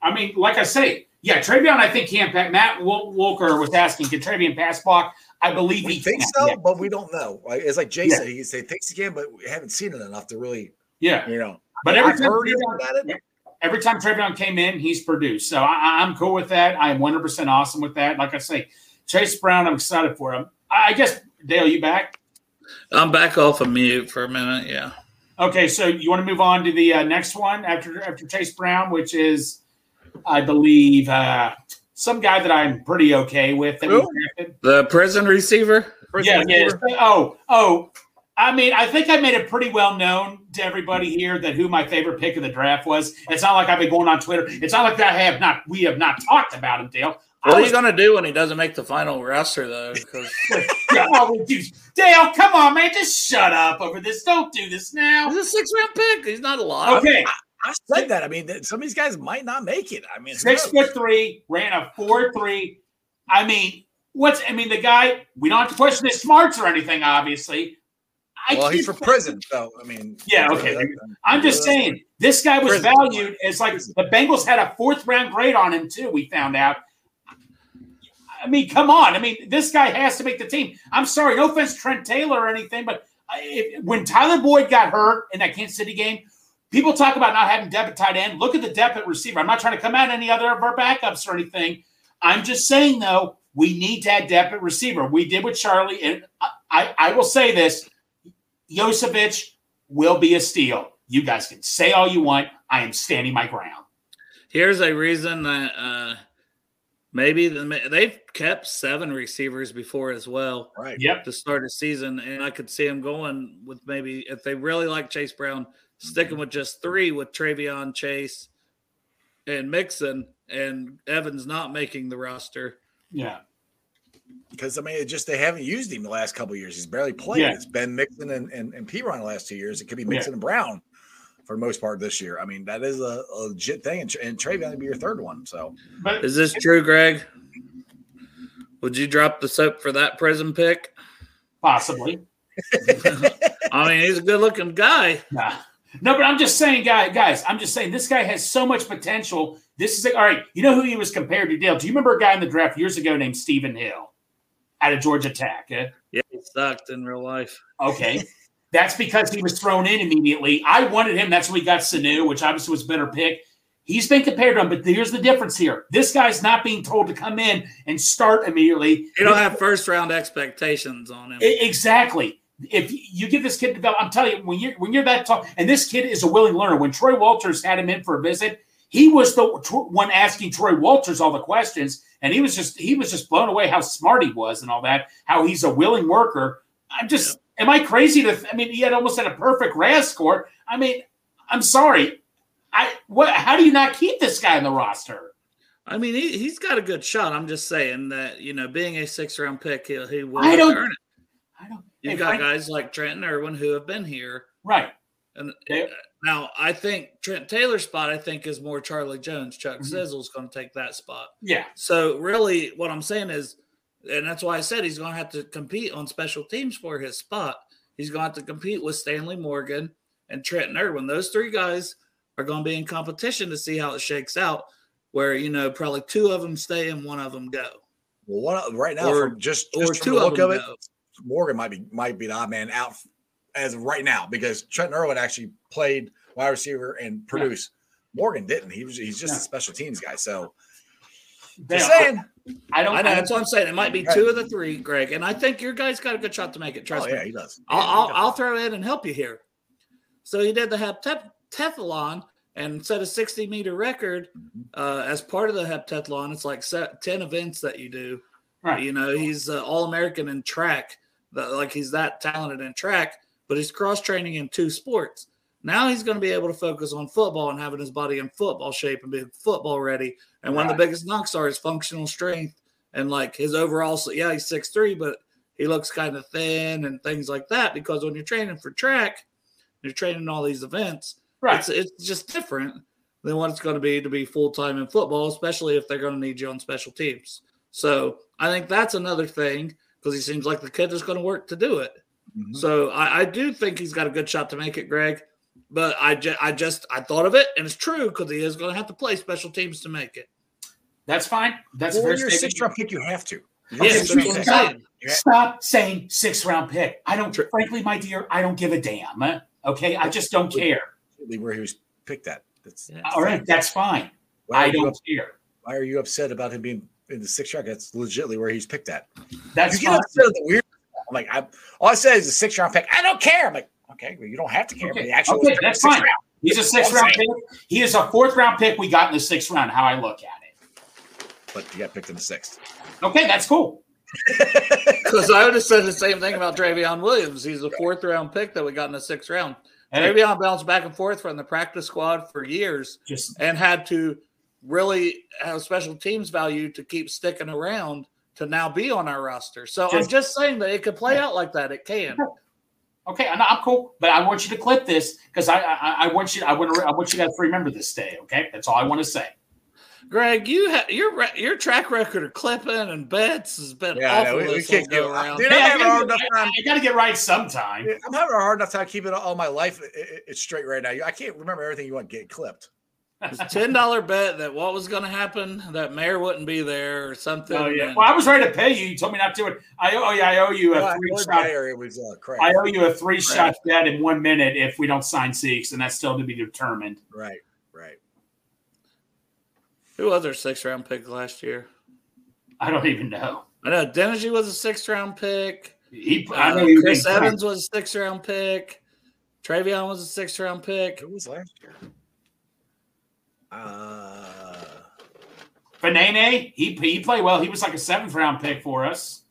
I mean, like I say, yeah, Trayveon, I think can't. Matt Wol- Walker was asking, can Trayveon pass block? I believe We he think can. so, Yeah. but we don't know. Right? It's like Jay Yeah. said, he say thinks he can, but we haven't seen it enough to really, yeah. you know. But every I've time, heard Trayveon, about it. every time Trayveon came in, he's produced. So I, I- I'm cool with that. I'm 100% awesome with that. Like I say, Chase Brown, I'm excited for him. I, I guess, Dale, you back? I'm back off of mute for a minute. Yeah. Okay, so you want to move on to the uh, next one after after Chase Brown, which is, I believe, uh, some guy that I'm pretty okay with. That we Who? drafted. The prison receiver. Yeah, yeah. Oh, oh. I mean, I think I made it pretty well known to everybody here that who my favorite pick of the draft was. It's not like I've been going on Twitter. It's not like I have not. We have not talked about him, Dale. I What are you gonna do when he doesn't make the final roster though? 'Cause Yeah, oh, dude. Dale, come on, man. Just shut up over this. Don't do this now. he's a six round pick. He's not a lot. Okay. I said that. I mean, some of these guys might not make it. I mean, Six foot three, ran a four three. I mean, what's I mean, the guy, we don't have to question his smarts or anything, obviously. I Well, he's from prison, so I mean, Yeah, okay. I'm just saying, this guy was Prison. valued as like the Bengals had a fourth round grade on him too. We found out. I mean, come on. I mean, this guy has to make the team. I'm sorry, no offense, Trent Taylor or anything, but uh, if, when Tyler Boyd got hurt in that Kansas City game, people talk about not having depth at tight end. Look at the depth at receiver. I'm not trying to come at any other of our backups or anything. I'm just saying though, we need to add depth at receiver. We did with Charlie, and I, I, I will say this: Iosivas will be a steal. You guys can say all you want. I am standing my ground. Here's a reason that uh, maybe the, they've kept seven receivers before as well right. Yep. to start a season, and I could see them going with maybe if they really like Chase Brown, sticking with just three with Trayveon Chase and Mixon, and Evans not making the roster. Yeah. Because I mean, it just they haven't used him the last couple of years. He's barely played. Yeah. It's been Mixon and and, and Perine the last two years. It could be Mixon and Brown for the most part this year. I mean, that is a, a legit thing, and, Tra- and Trayveon would be your third one. So But Is this true, Greg? Would you drop the soap for that prison pick? possibly. I mean, he's a good looking guy. Nah. No, but I'm just saying, guy, guys, I'm just saying this guy has so much potential. This is like, all right. You know who he was compared to, Dale? Do you remember a guy in the draft years ago named Stephen Hill out of Georgia Tech? eh? Yeah, he sucked in real life. Okay. That's because he was thrown in immediately. I wanted him. That's when we got Sanu, which obviously was a better pick. He's been compared to him, but here's the difference here. This guy's not being told to come in and start immediately. You don't have first round expectations on him. Exactly. If you give this kid develop, I'm telling you, when you're when you're that tall, and this kid is a willing learner. When Troy Walters had him in for a visit, he was the one asking Troy Walters all the questions, and he was just he was just blown away how smart he was and all that. How he's a willing worker. I'm just, am I crazy to? I mean, he had almost had a perfect RAS score. I mean, I'm sorry. I what? How do you not keep this guy on the roster? I mean, he, he's got a good shot. I'm just saying that, you know, being a six round pick, he, he will I don't- earn it. I don't. You've got Frank- guys like Trenton Irwin who have been here. right. And They- now I think Trent Taylor's spot, I think, is more Charlie Jones. Chuck Mhm. Sizzle's going to take that spot. Yeah. So really, what I'm saying is, and that's why I said he's going to have to compete on special teams for his spot. He's going to have to compete with Stanley Morgan and Trenton Irwin. Those three guys are going to be in competition to see how it shakes out. Where you know probably two of them stay and one of them go, well, one right now, Or- from just, or from two the of look them of it, go. Morgan might be might be the odd man out as of right now because Trent Irwin actually played wide receiver and produced. Morgan didn't. He was he's just Yeah. a special teams guy. So Dale, just saying. I don't. I know I that's what I'm saying. It might be two of the three, Greg, and I think your guy's got a good shot to make it. Trust Oh me. yeah, he does. I'll, Yeah, I'll, he I'll throw in and help you here. So he did the heptathlon and set a 60 meter record Mm-hmm. uh, as part of the heptathlon. It's like set 10 events that you do. Right. You know, he's uh, all American in track. Like he's that talented in track, but he's cross training in two sports. Now he's going to be able to focus on football and having his body in football shape and being football ready. And one of the biggest knocks are his functional strength and like his overall. So yeah, he's six three, but he looks kind of thin and things like that because when you're training for track, you're training all these events. Right. It's it's just different than what it's going to be to be full time in football, especially if they're going to need you on special teams. So I think that's another thing because he seems like the kid is going to work to do it. Mhm. So I, I do think he's got a good shot to make it, Greg. But I, ju- I just I thought of it, and it's true because he is going to have to play special teams to make it. That's fine. That's Well, a fair when you're a statement. six round pick, you have to. Yeah, Okay, that's stop. saying. Stop saying six round pick. I don't, Sure. frankly, my dear, I don't give a damn. Okay. I just don't care. Where he was picked at. That's, Yeah. All right. That's fine. why, I don't up- care. why are you upset about him being in the sixth round? That's legitimately where he's picked at. That's you get upset at the weird. I'm like, I, all I said is a six round pick. I don't care. I'm like, okay, well, you don't have to care. But Okay, he actually okay, that's in the sixth fine. round. He's a six round pick. He is a fourth round pick we got in the sixth round, how I look at it. but you got picked in the sixth. Okay, that's cool. Because I would have said the same thing about Trayveon Williams. He's a fourth round pick that we got in the sixth round. Hey, Trayveon bounced back and forth from the practice squad for years just and had to really have special teams value to keep sticking around to now be on our roster. So I'm Just- just saying that it could play out like that. It can. okay. I'm, I'm cool, but I want you to clip this because I, I I want you I want to I want you guys to remember this day. Okay, that's all I want to say. Greg, you ha- your re- your track record of clipping and bets has been Yeah, I know. awful We- we can't whole go- go around. Dude, Hey, I'm I having a hard gotta, enough I, time. got to get right sometime. I'm having a hard enough time keeping it all my life. It- it- it's straight right now. I can't remember everything you want to get clipped. It's a ten dollar bet that what was going to happen, that mayor wouldn't be there or something. Oh yeah. and- Well, I was ready to pay you. You told me not to. I owe. Oh yeah, I owe you a Well, three I- shot. area was uh, Craig. I owe you a three shot bet in one minute if we don't sign Seeks, and that's still to be determined. Right, right. Who was our sixth round pick last year? I don't even know. I know Denergy was a six round pick. He, I Uh, know he Chris was Evans was a six round pick. Trayveon was a six round pick. Who was last year? Uh, Fanene, he he played well. He was like a seventh round pick for us.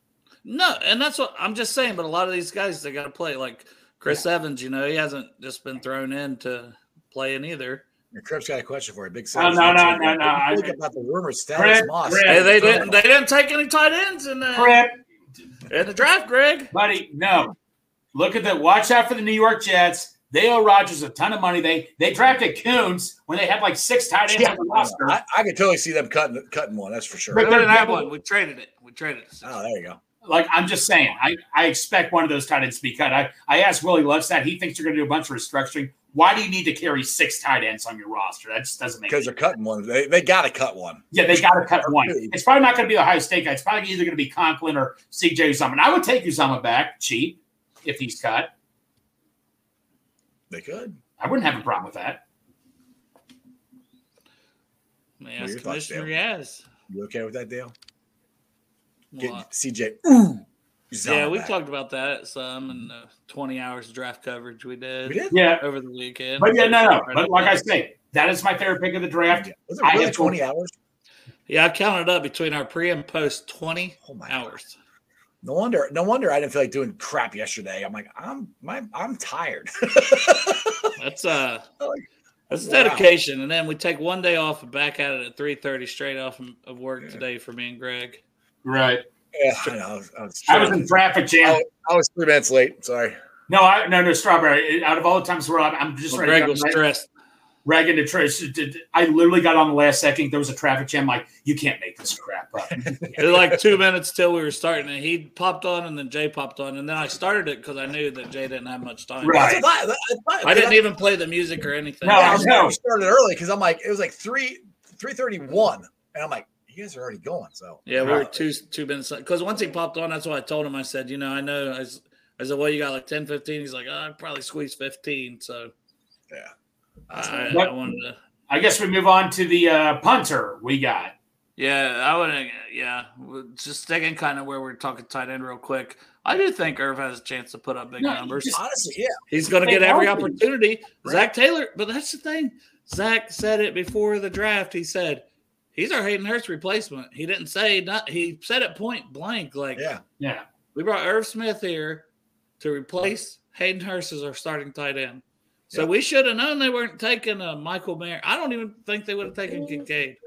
No, and that's what I'm just saying. But a lot of these guys, they got to play. Like Chris Evans, you know, he hasn't just been thrown in to playing either. your Crip's got a question for you. Big Oh, no, no, no, no, I I- think about the rumor Crip, status Moss. Crip. Hey, they didn't. They didn't take any tight ends in the Crip, in the draft, Greg. buddy, no. Look at the watch out for the New York Jets. They owe Rodgers a ton of money. They they drafted Kuntz when they had like six tight ends Yeah, on the roster. I, I could totally see them cutting cutting one. That's for sure. We But didn't they're- have one. We traded it. We traded it. Oh, there you go. like I'm just saying, I, I expect one of those tight ends to be cut. I, I asked Willie Lutz that. He thinks you're going to do a bunch of restructuring. Why do you need to carry six tight ends on your roster? That just doesn't make sense. Because they're cutting one. They, they got to cut one. Yeah, they got to cut one. It's probably not going to be the high stake guy. It's probably either going to be Conklin or CJ Uzomah. And I would take Uzomah back cheap if he's cut. They could. I wouldn't have a problem with that. May What are ask your thoughts, Commissioner Yaz. You okay with that deal? Get Well, CJ. Ooh, yeah, we back. talked about that some in the 20 hours of draft coverage we did, We did. Yeah. over the weekend. But yeah, no, no. But like I say, that is my favorite pick of the draft. Was it I really have- twenty hours? yeah, I counted up between our pre and post 20 Oh my hours. No wonder. No wonder I didn't feel like doing crap yesterday. I'm like, I'm my, I'm tired. That's uh Like, that's wow. dedication. And then we take one day off and back at it at 3:30 straight off of- of work today for me and Greg. Right. yeah, I know. I was, I was, I was in traffic I jam. was- I was three minutes late. Sorry. No, I no no strawberry. Out of all the times where I'm, I'm just Well, ready Greg to was stressed. Ragging to trace. I literally got on the last second. There was a traffic jam. Like you can't make this crap up. Like two minutes till we were starting, and he popped on, and then Jay popped on, and then I started it because I knew that Jay didn't have much time. Right. That's I, I, I didn't even play the music or anything. No, I I was know. we started early because I'm like, it was like three three thirty one, and I'm like, you guys are already going. So Yeah, we were two two minutes because once he popped on, that's why I told him. I said, you know, I know. I I said, well, you got like 10, 15. He's like, oh, I probably squeeze fifteen. So yeah. I, What- I wanted to. I guess we move on to the uh, punter we got. Yeah, I would. Yeah, just sticking kind of where we're talking tight end real quick. I do think Irv has a chance to put up big No, numbers. just- Honestly, yeah. He's going to get every healthy. opportunity. Right. Zac Taylor, but that's the thing. Zac said it before the draft. He said he's our Hayden Hurst replacement. He didn't say not. He said it point blank. Like Yeah. Yeah. we brought Irv Smith here to replace Hayden Hurst as our starting tight end. So Yep. we should have known they weren't taking a Michael Mayer. I don't even think they would have taken Kincaid.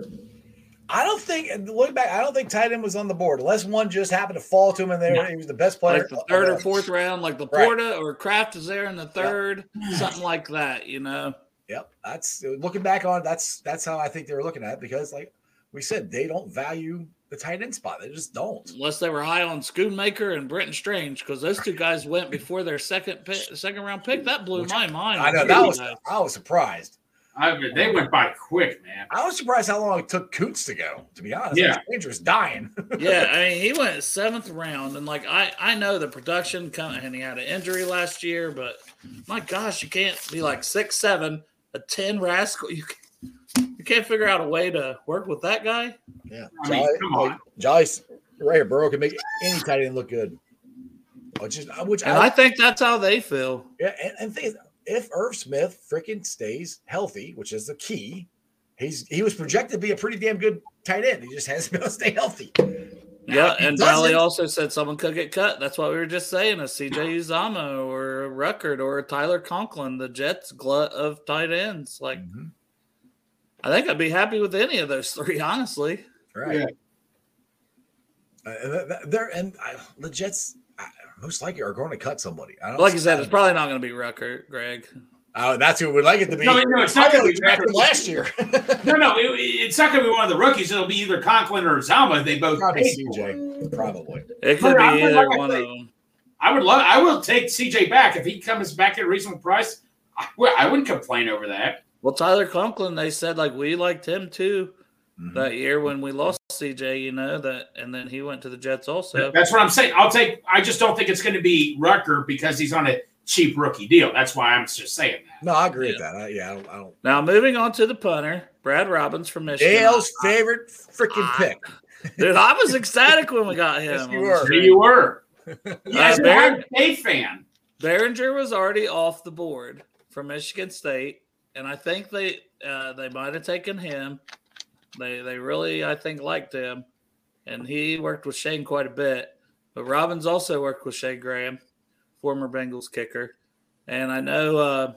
I don't think, and looking back, I don't think tight end was on the board unless one just happened to fall to him and there No. he was the best player. Like the third or fourth round, like the Right. Porta or Kraft is there in the third, something like that, you know. Yep, that's looking back on. it, That's that's how I think they were looking at it because, like we said, they don't value the tight end spot. They just don't. unless they were high on Schoonmaker and Brenton Strange, because those two guys went before their second pick, second round pick. That blew Which my mind. I know that was. I was surprised. I, they went by quick, man. I was surprised how long it took Coots to go. To be honest, Yeah. Stranger was dying. yeah, I mean, he went seventh round, and like I, I know the production come, and he had an injury last year, but my gosh, you can't be like six seven, a ten rascal. You can, you can't figure out a way to work with that guy. yeah, I mean, come on. Jolly's right here. Burrow can make any tight end look good. Which is which And I, I think that's how they feel. yeah, and, and the if Irv Smith freaking stays healthy, which is the key, He's he was projected to be a pretty damn good tight end. He just hasn't been able to stay healthy. Yeah, and Valley also said someone could get cut. That's what we were just saying. A CJ Uzomah or a Ruckert or a Tyler Conklin, the Jets glut of tight ends. Like, mm-hmm. I think I'd be happy with any of those three, honestly. Right. Yeah. Uh, they're and uh, the Jets uh, most likely are going to cut somebody. like you said, it's probably not going to be Ruckert, Greg. Oh, that's who we'd like it to be. No, no it's not going to be drafted last year. no, no, it, it's not going to be one of the rookies. It'll be either Conklin or Zama. They both probably CJ. Probably. It could be either one of them. I would love. I will take CJ back if he comes back at a reasonable price. I, I wouldn't complain over that. Well, Tyler Conklin, they said like we liked him too mm-hmm. that year when we lost CJ. You know that, and then he went to the Jets also. That's what I'm saying. I'll take. I just don't think it's going to be Rucker because he's on a cheap rookie deal. That's why I'm just saying that. No, I agree yeah. with that. I, yeah, I don't, I don't, Now moving on to the punter, Brad Robbins from Michigan. Dale's favorite freaking pick. Dude, I was ecstatic when we got him. Yes, you were. You were. Yes, uh, Bar- a fan. Baringer was already off the board from Michigan State, and I think they uh, they might have taken him. They they really I think liked him, and he worked with Shane quite a bit. But Robbins also worked with Shane Graham former Bengals kicker. And I know, uh,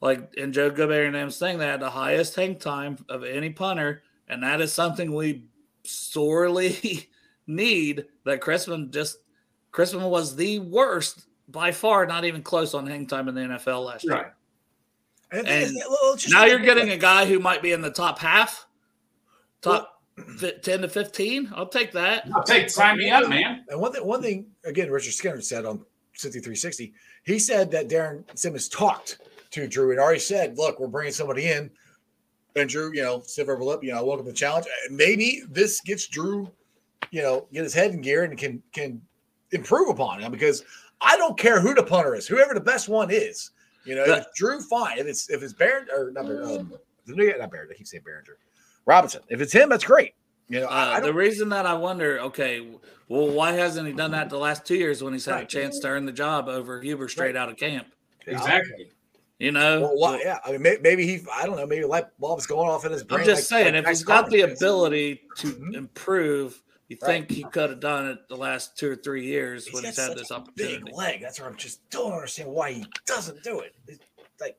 like in Joe Goodberry and saying they had the highest hang time of any punter, and that is something we sorely need. That Chrisman just Chrisman was the worst by far, not even close on hang time in the NFL last right. year. And, and now you're getting a guy who might be in the top half, top well, 10 to 15. I'll take that. I'll take sign me up, man. And one thing, one thing again, Richard Skinner said on 6360, he said that Darrin Simmons talked to Drue and already said, look, we're bringing somebody in. And Drue, you know, stiff upper lip, you know, welcome to the challenge. Maybe this gets Drue, you know, get his head in gear and can can improve upon him because I don't care who the punter is, whoever the best one is. You know, if Drue, fine. If it's if it's Baron or not Baron, um, not Baron, I keep saying Baringer, Robinson. If it's him, that's great. You know, uh, the reason that I wonder, okay, well, why hasn't he done that the last two years when he's had right. a chance to earn the job over Huber straight right. out of camp? Exactly. You know, well, why, yeah. I mean, maybe he, I don't know, maybe light bulb's going off in his brain. I'm just like, saying, like if he's got the ability to mm-hmm. improve, you right. think he could have done it the last two or three years he's when he's had this opportunity. Big leg. That's where I'm just don't understand why he doesn't do it. It's like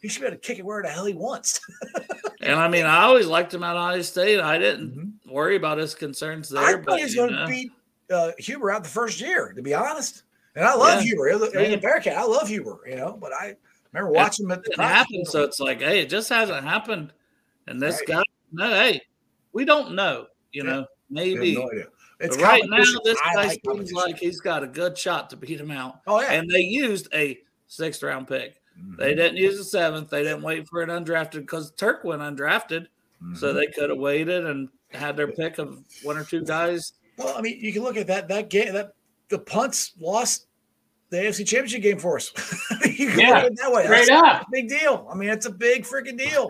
he should be able to kick it where the hell he wants. and I mean, I always liked him at Ohio State. I didn't mm-hmm. worry about his concerns there. I thought he was going to beat uh, Huber out the first year, to be honest. And I love yeah. Huber. Yeah. The Bearcat, I love Huber, you know, but I remember watching him at the it happened, so it's like, hey, it just hasn't happened. And this right. guy, no, hey, we don't know, you yeah. know, maybe. No it's right now, this guy like seems like he's got a good shot to beat him out. Oh, yeah. And they used a sixth round pick. Mm-hmm. They didn't use a seventh. They didn't wait for an undrafted because Turk went undrafted. Mm-hmm. So they could have waited and had their pick of one or two guys well, I mean, you can look at that that game that the punts lost the AFC Championship game for us. yeah, that way. Straight That's up, big deal. I mean, it's a big freaking deal.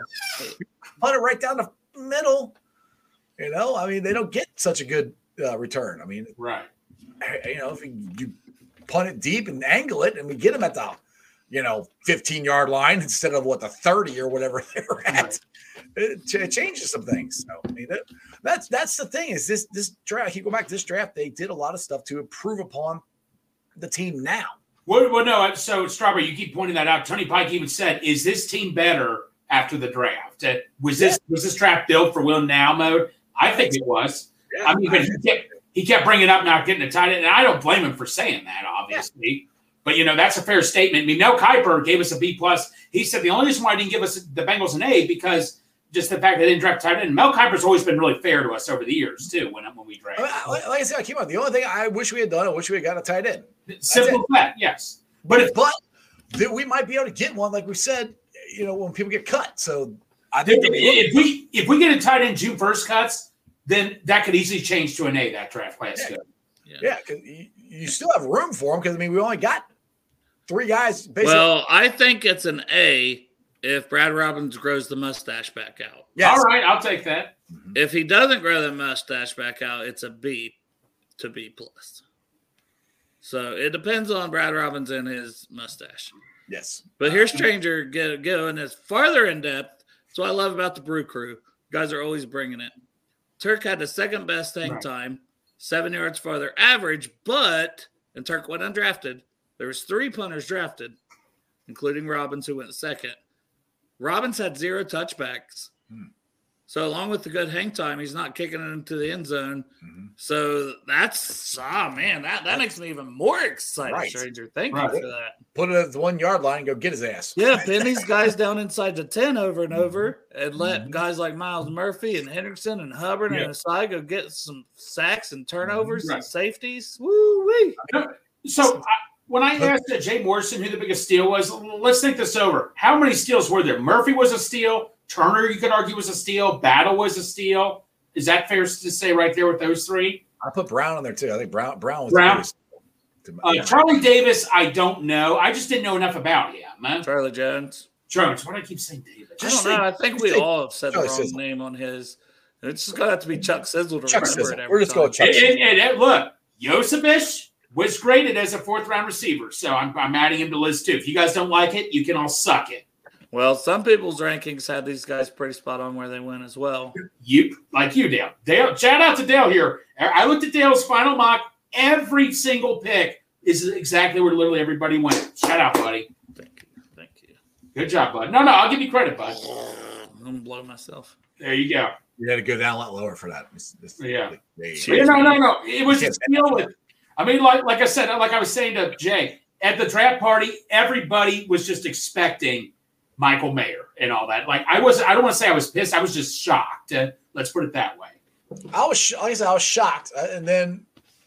Punt it right down the middle. You know, I mean, they don't get such a good uh, return. I mean, right. You know, if you, you punt it deep and angle it, and we get them at the you know 15 yard line instead of what the 30 or whatever they're at it, it changes some things so i mean that, that's that's the thing is this this draft you go back to this draft they did a lot of stuff to improve upon the team now well, well no so strawberry you keep pointing that out tony pike even said is this team better after the draft uh, was this yeah. was this draft built for win now mode i think it was yeah, i mean but he kept, he kept bringing up not getting a tight end and i don't blame him for saying that obviously yeah. But you know that's a fair statement. I mean, Mel Kiper gave us a B plus. He said the only reason why I didn't give us the Bengals an A because just the fact that they didn't draft tight end. Mel Kiper's always been really fair to us over the years too. When when we draft, like, like I said, I came on. The only thing I wish we had done, I wish we had got a tight end. Simple fact, yes. But if but we might be able to get one, like we said, you know, when people get cut. So I think if, if we if we get a tight end June first cuts, then that could easily change to an A that draft class. Yeah, yeah, because yeah, you, you, still have room for them because I mean we only got three guys. Basically. Well, I think it's an A if Brad Robbins grows the mustache back out. Yes. All right, I'll take that. Mm-hmm. If he doesn't grow the mustache back out, it's a B to B plus. So it depends on Brad Robbins and his mustache. Yes. But here's Stranger get, going as farther in depth That's what I love about the Brew Crew. You guys are always bringing it. Turk had the second best hang Right. time, seven yards farther average, but and Turk went undrafted. There was three punters drafted, including Robbins, who went second. Robbins had zero touchbacks. Hmm. So along with the good hang time, he's not kicking it into the end zone. Mhm. So that's ah man, that, that makes me even more excited, Right. Stranger. Thank Right. you for that. Put it at the one yard line and go get his ass. Yeah, pin these guys down inside the 10 over and over and let Mhm. guys like Myles Murphy and Hendrickson and Hubbard Yeah. and Ossai go get some sacks and turnovers Right. and safeties. Woo wee. So I, when I asked Jay Morrison who the biggest steal was, let's think this over. How many steals were there? Murphy was a steal. Turner, you could argue, was a steal. Battle was a steal. Is that fair to say right there with those three? I put Brown in there too. I think Brown Brown was Brown? the biggest. Uh, Charlie Davis, I don't know. I just didn't know enough about him. Man. Charlie Jones. Jones, why do I keep saying Davis? I Just don't know. I think we say all have said the Charlie wrong Sizzle. name on his. It's just gonna have to be Chuck Sizzle to Chuck remember Sizzle. it every We're just going time. Chuck And, Sizzle. and- and look, Iosivas was graded as a fourth round receiver, so I'm, I'm adding him to the list too. If you guys don't like it, you can all suck it. Well, some people's rankings had these guys pretty spot on where they went as well. You like you, Dale. Dale, shout out to Dale here. I looked at Dale's final mock. Every single pick is exactly where literally everybody went. Shout out, buddy. Thank you. Thank you. Good job, bud. No, no, I'll give you credit, bud. I'm gonna blow myself. There you go. You had to go down a lot lower for that. This- this- Yeah. there you Cheers. go. Yeah, no, no, no. It was a Yes. steal with. I mean, like like I said, like I was saying to Jay at the draft party, everybody was just expecting Michael Mayer and all that. Like I was, I don't want to say I was pissed. I was just shocked. Uh, let's put it that way. I was, like I said, I was shocked, uh, and then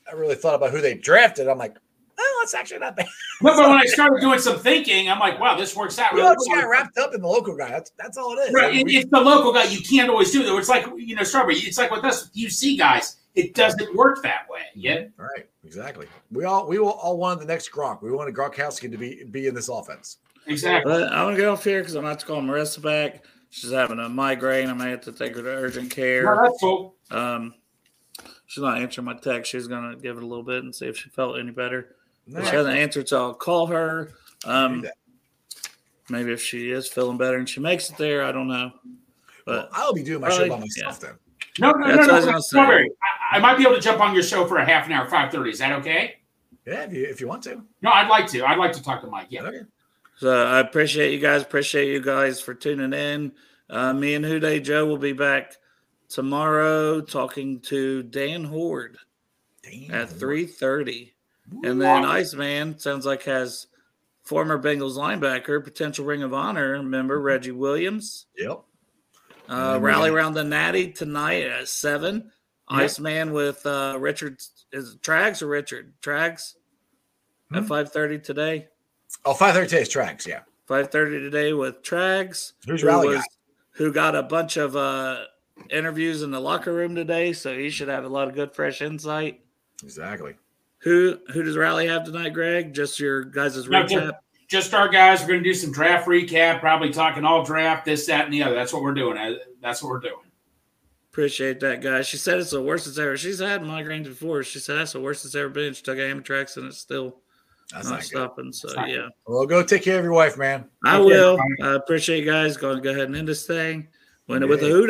I really thought about who they drafted. I'm like, oh, that's actually not bad. But, but when I started doing some thinking, I'm like, wow, this works out You really just well. got wrapped up in the local guy. That's that's all it is. Right, it's the local guy. You can't always do that. It's like you know, Strawberry. It's like with us UC guys. It doesn't work that way. Yeah, Right, exactly. We all we all, all wanted the next Gronk. We wanted Gronkowski to be be in this offense. Exactly. But I'm gonna get off here because I'm about to call Marissa back. She's having a migraine. I may have to take her to urgent care. No, that's cool. Um, she's not answering my text. She's gonna give it a little bit and see if she felt any better. If All she hasn't answered, so I'll call her. Um, maybe if she is feeling better and she makes it there, I don't know. Well, But I'll be doing my show by Probably- myself then. No, no, That's what I no, was no. gonna say. Strawberry. I, I might be able to jump on your show for a half an hour, five thirty. Is that okay? Yeah, if you if you want to. No, I'd like to. I'd like to talk to Mike. Yeah. Okay. So I appreciate you guys. Appreciate you guys for tuning in. Uh, me and Who Dey Joe will be back tomorrow talking to Dan Hoard Damn. at three thirty. And then Iceman sounds like has former Bengals linebacker, potential Ring of Honor member Reggie Williams. Yep. Uh, rally around the Natty tonight at seven. Yep. Iceman with uh, Richard is it Trags or Richard Trags at Hmm. five thirty today. Oh, 530 taste tracks. Yeah. Five thirty today with Trags. Who's who rally guy? who got a bunch of uh, interviews in the locker room today, so he should have a lot of good fresh insight. Exactly. Who who does Rally have tonight, Greg? Just your guys' No, recap. Just our guys. We're going to do some draft recap. Probably talking all draft, this, that, and the other. That's what we're doing. Uh, That's what we're doing. Appreciate that, guys. She said it's the worst it's ever. She's had migraines before. She said that's the worst it's ever been. She took Imitrex and it's still That's not not good. stopping. So not yeah, Well, go take care of your wife, man. I Okay, will. fine. I appreciate you guys. Going to go ahead and end this thing. When Yeah. with a hoot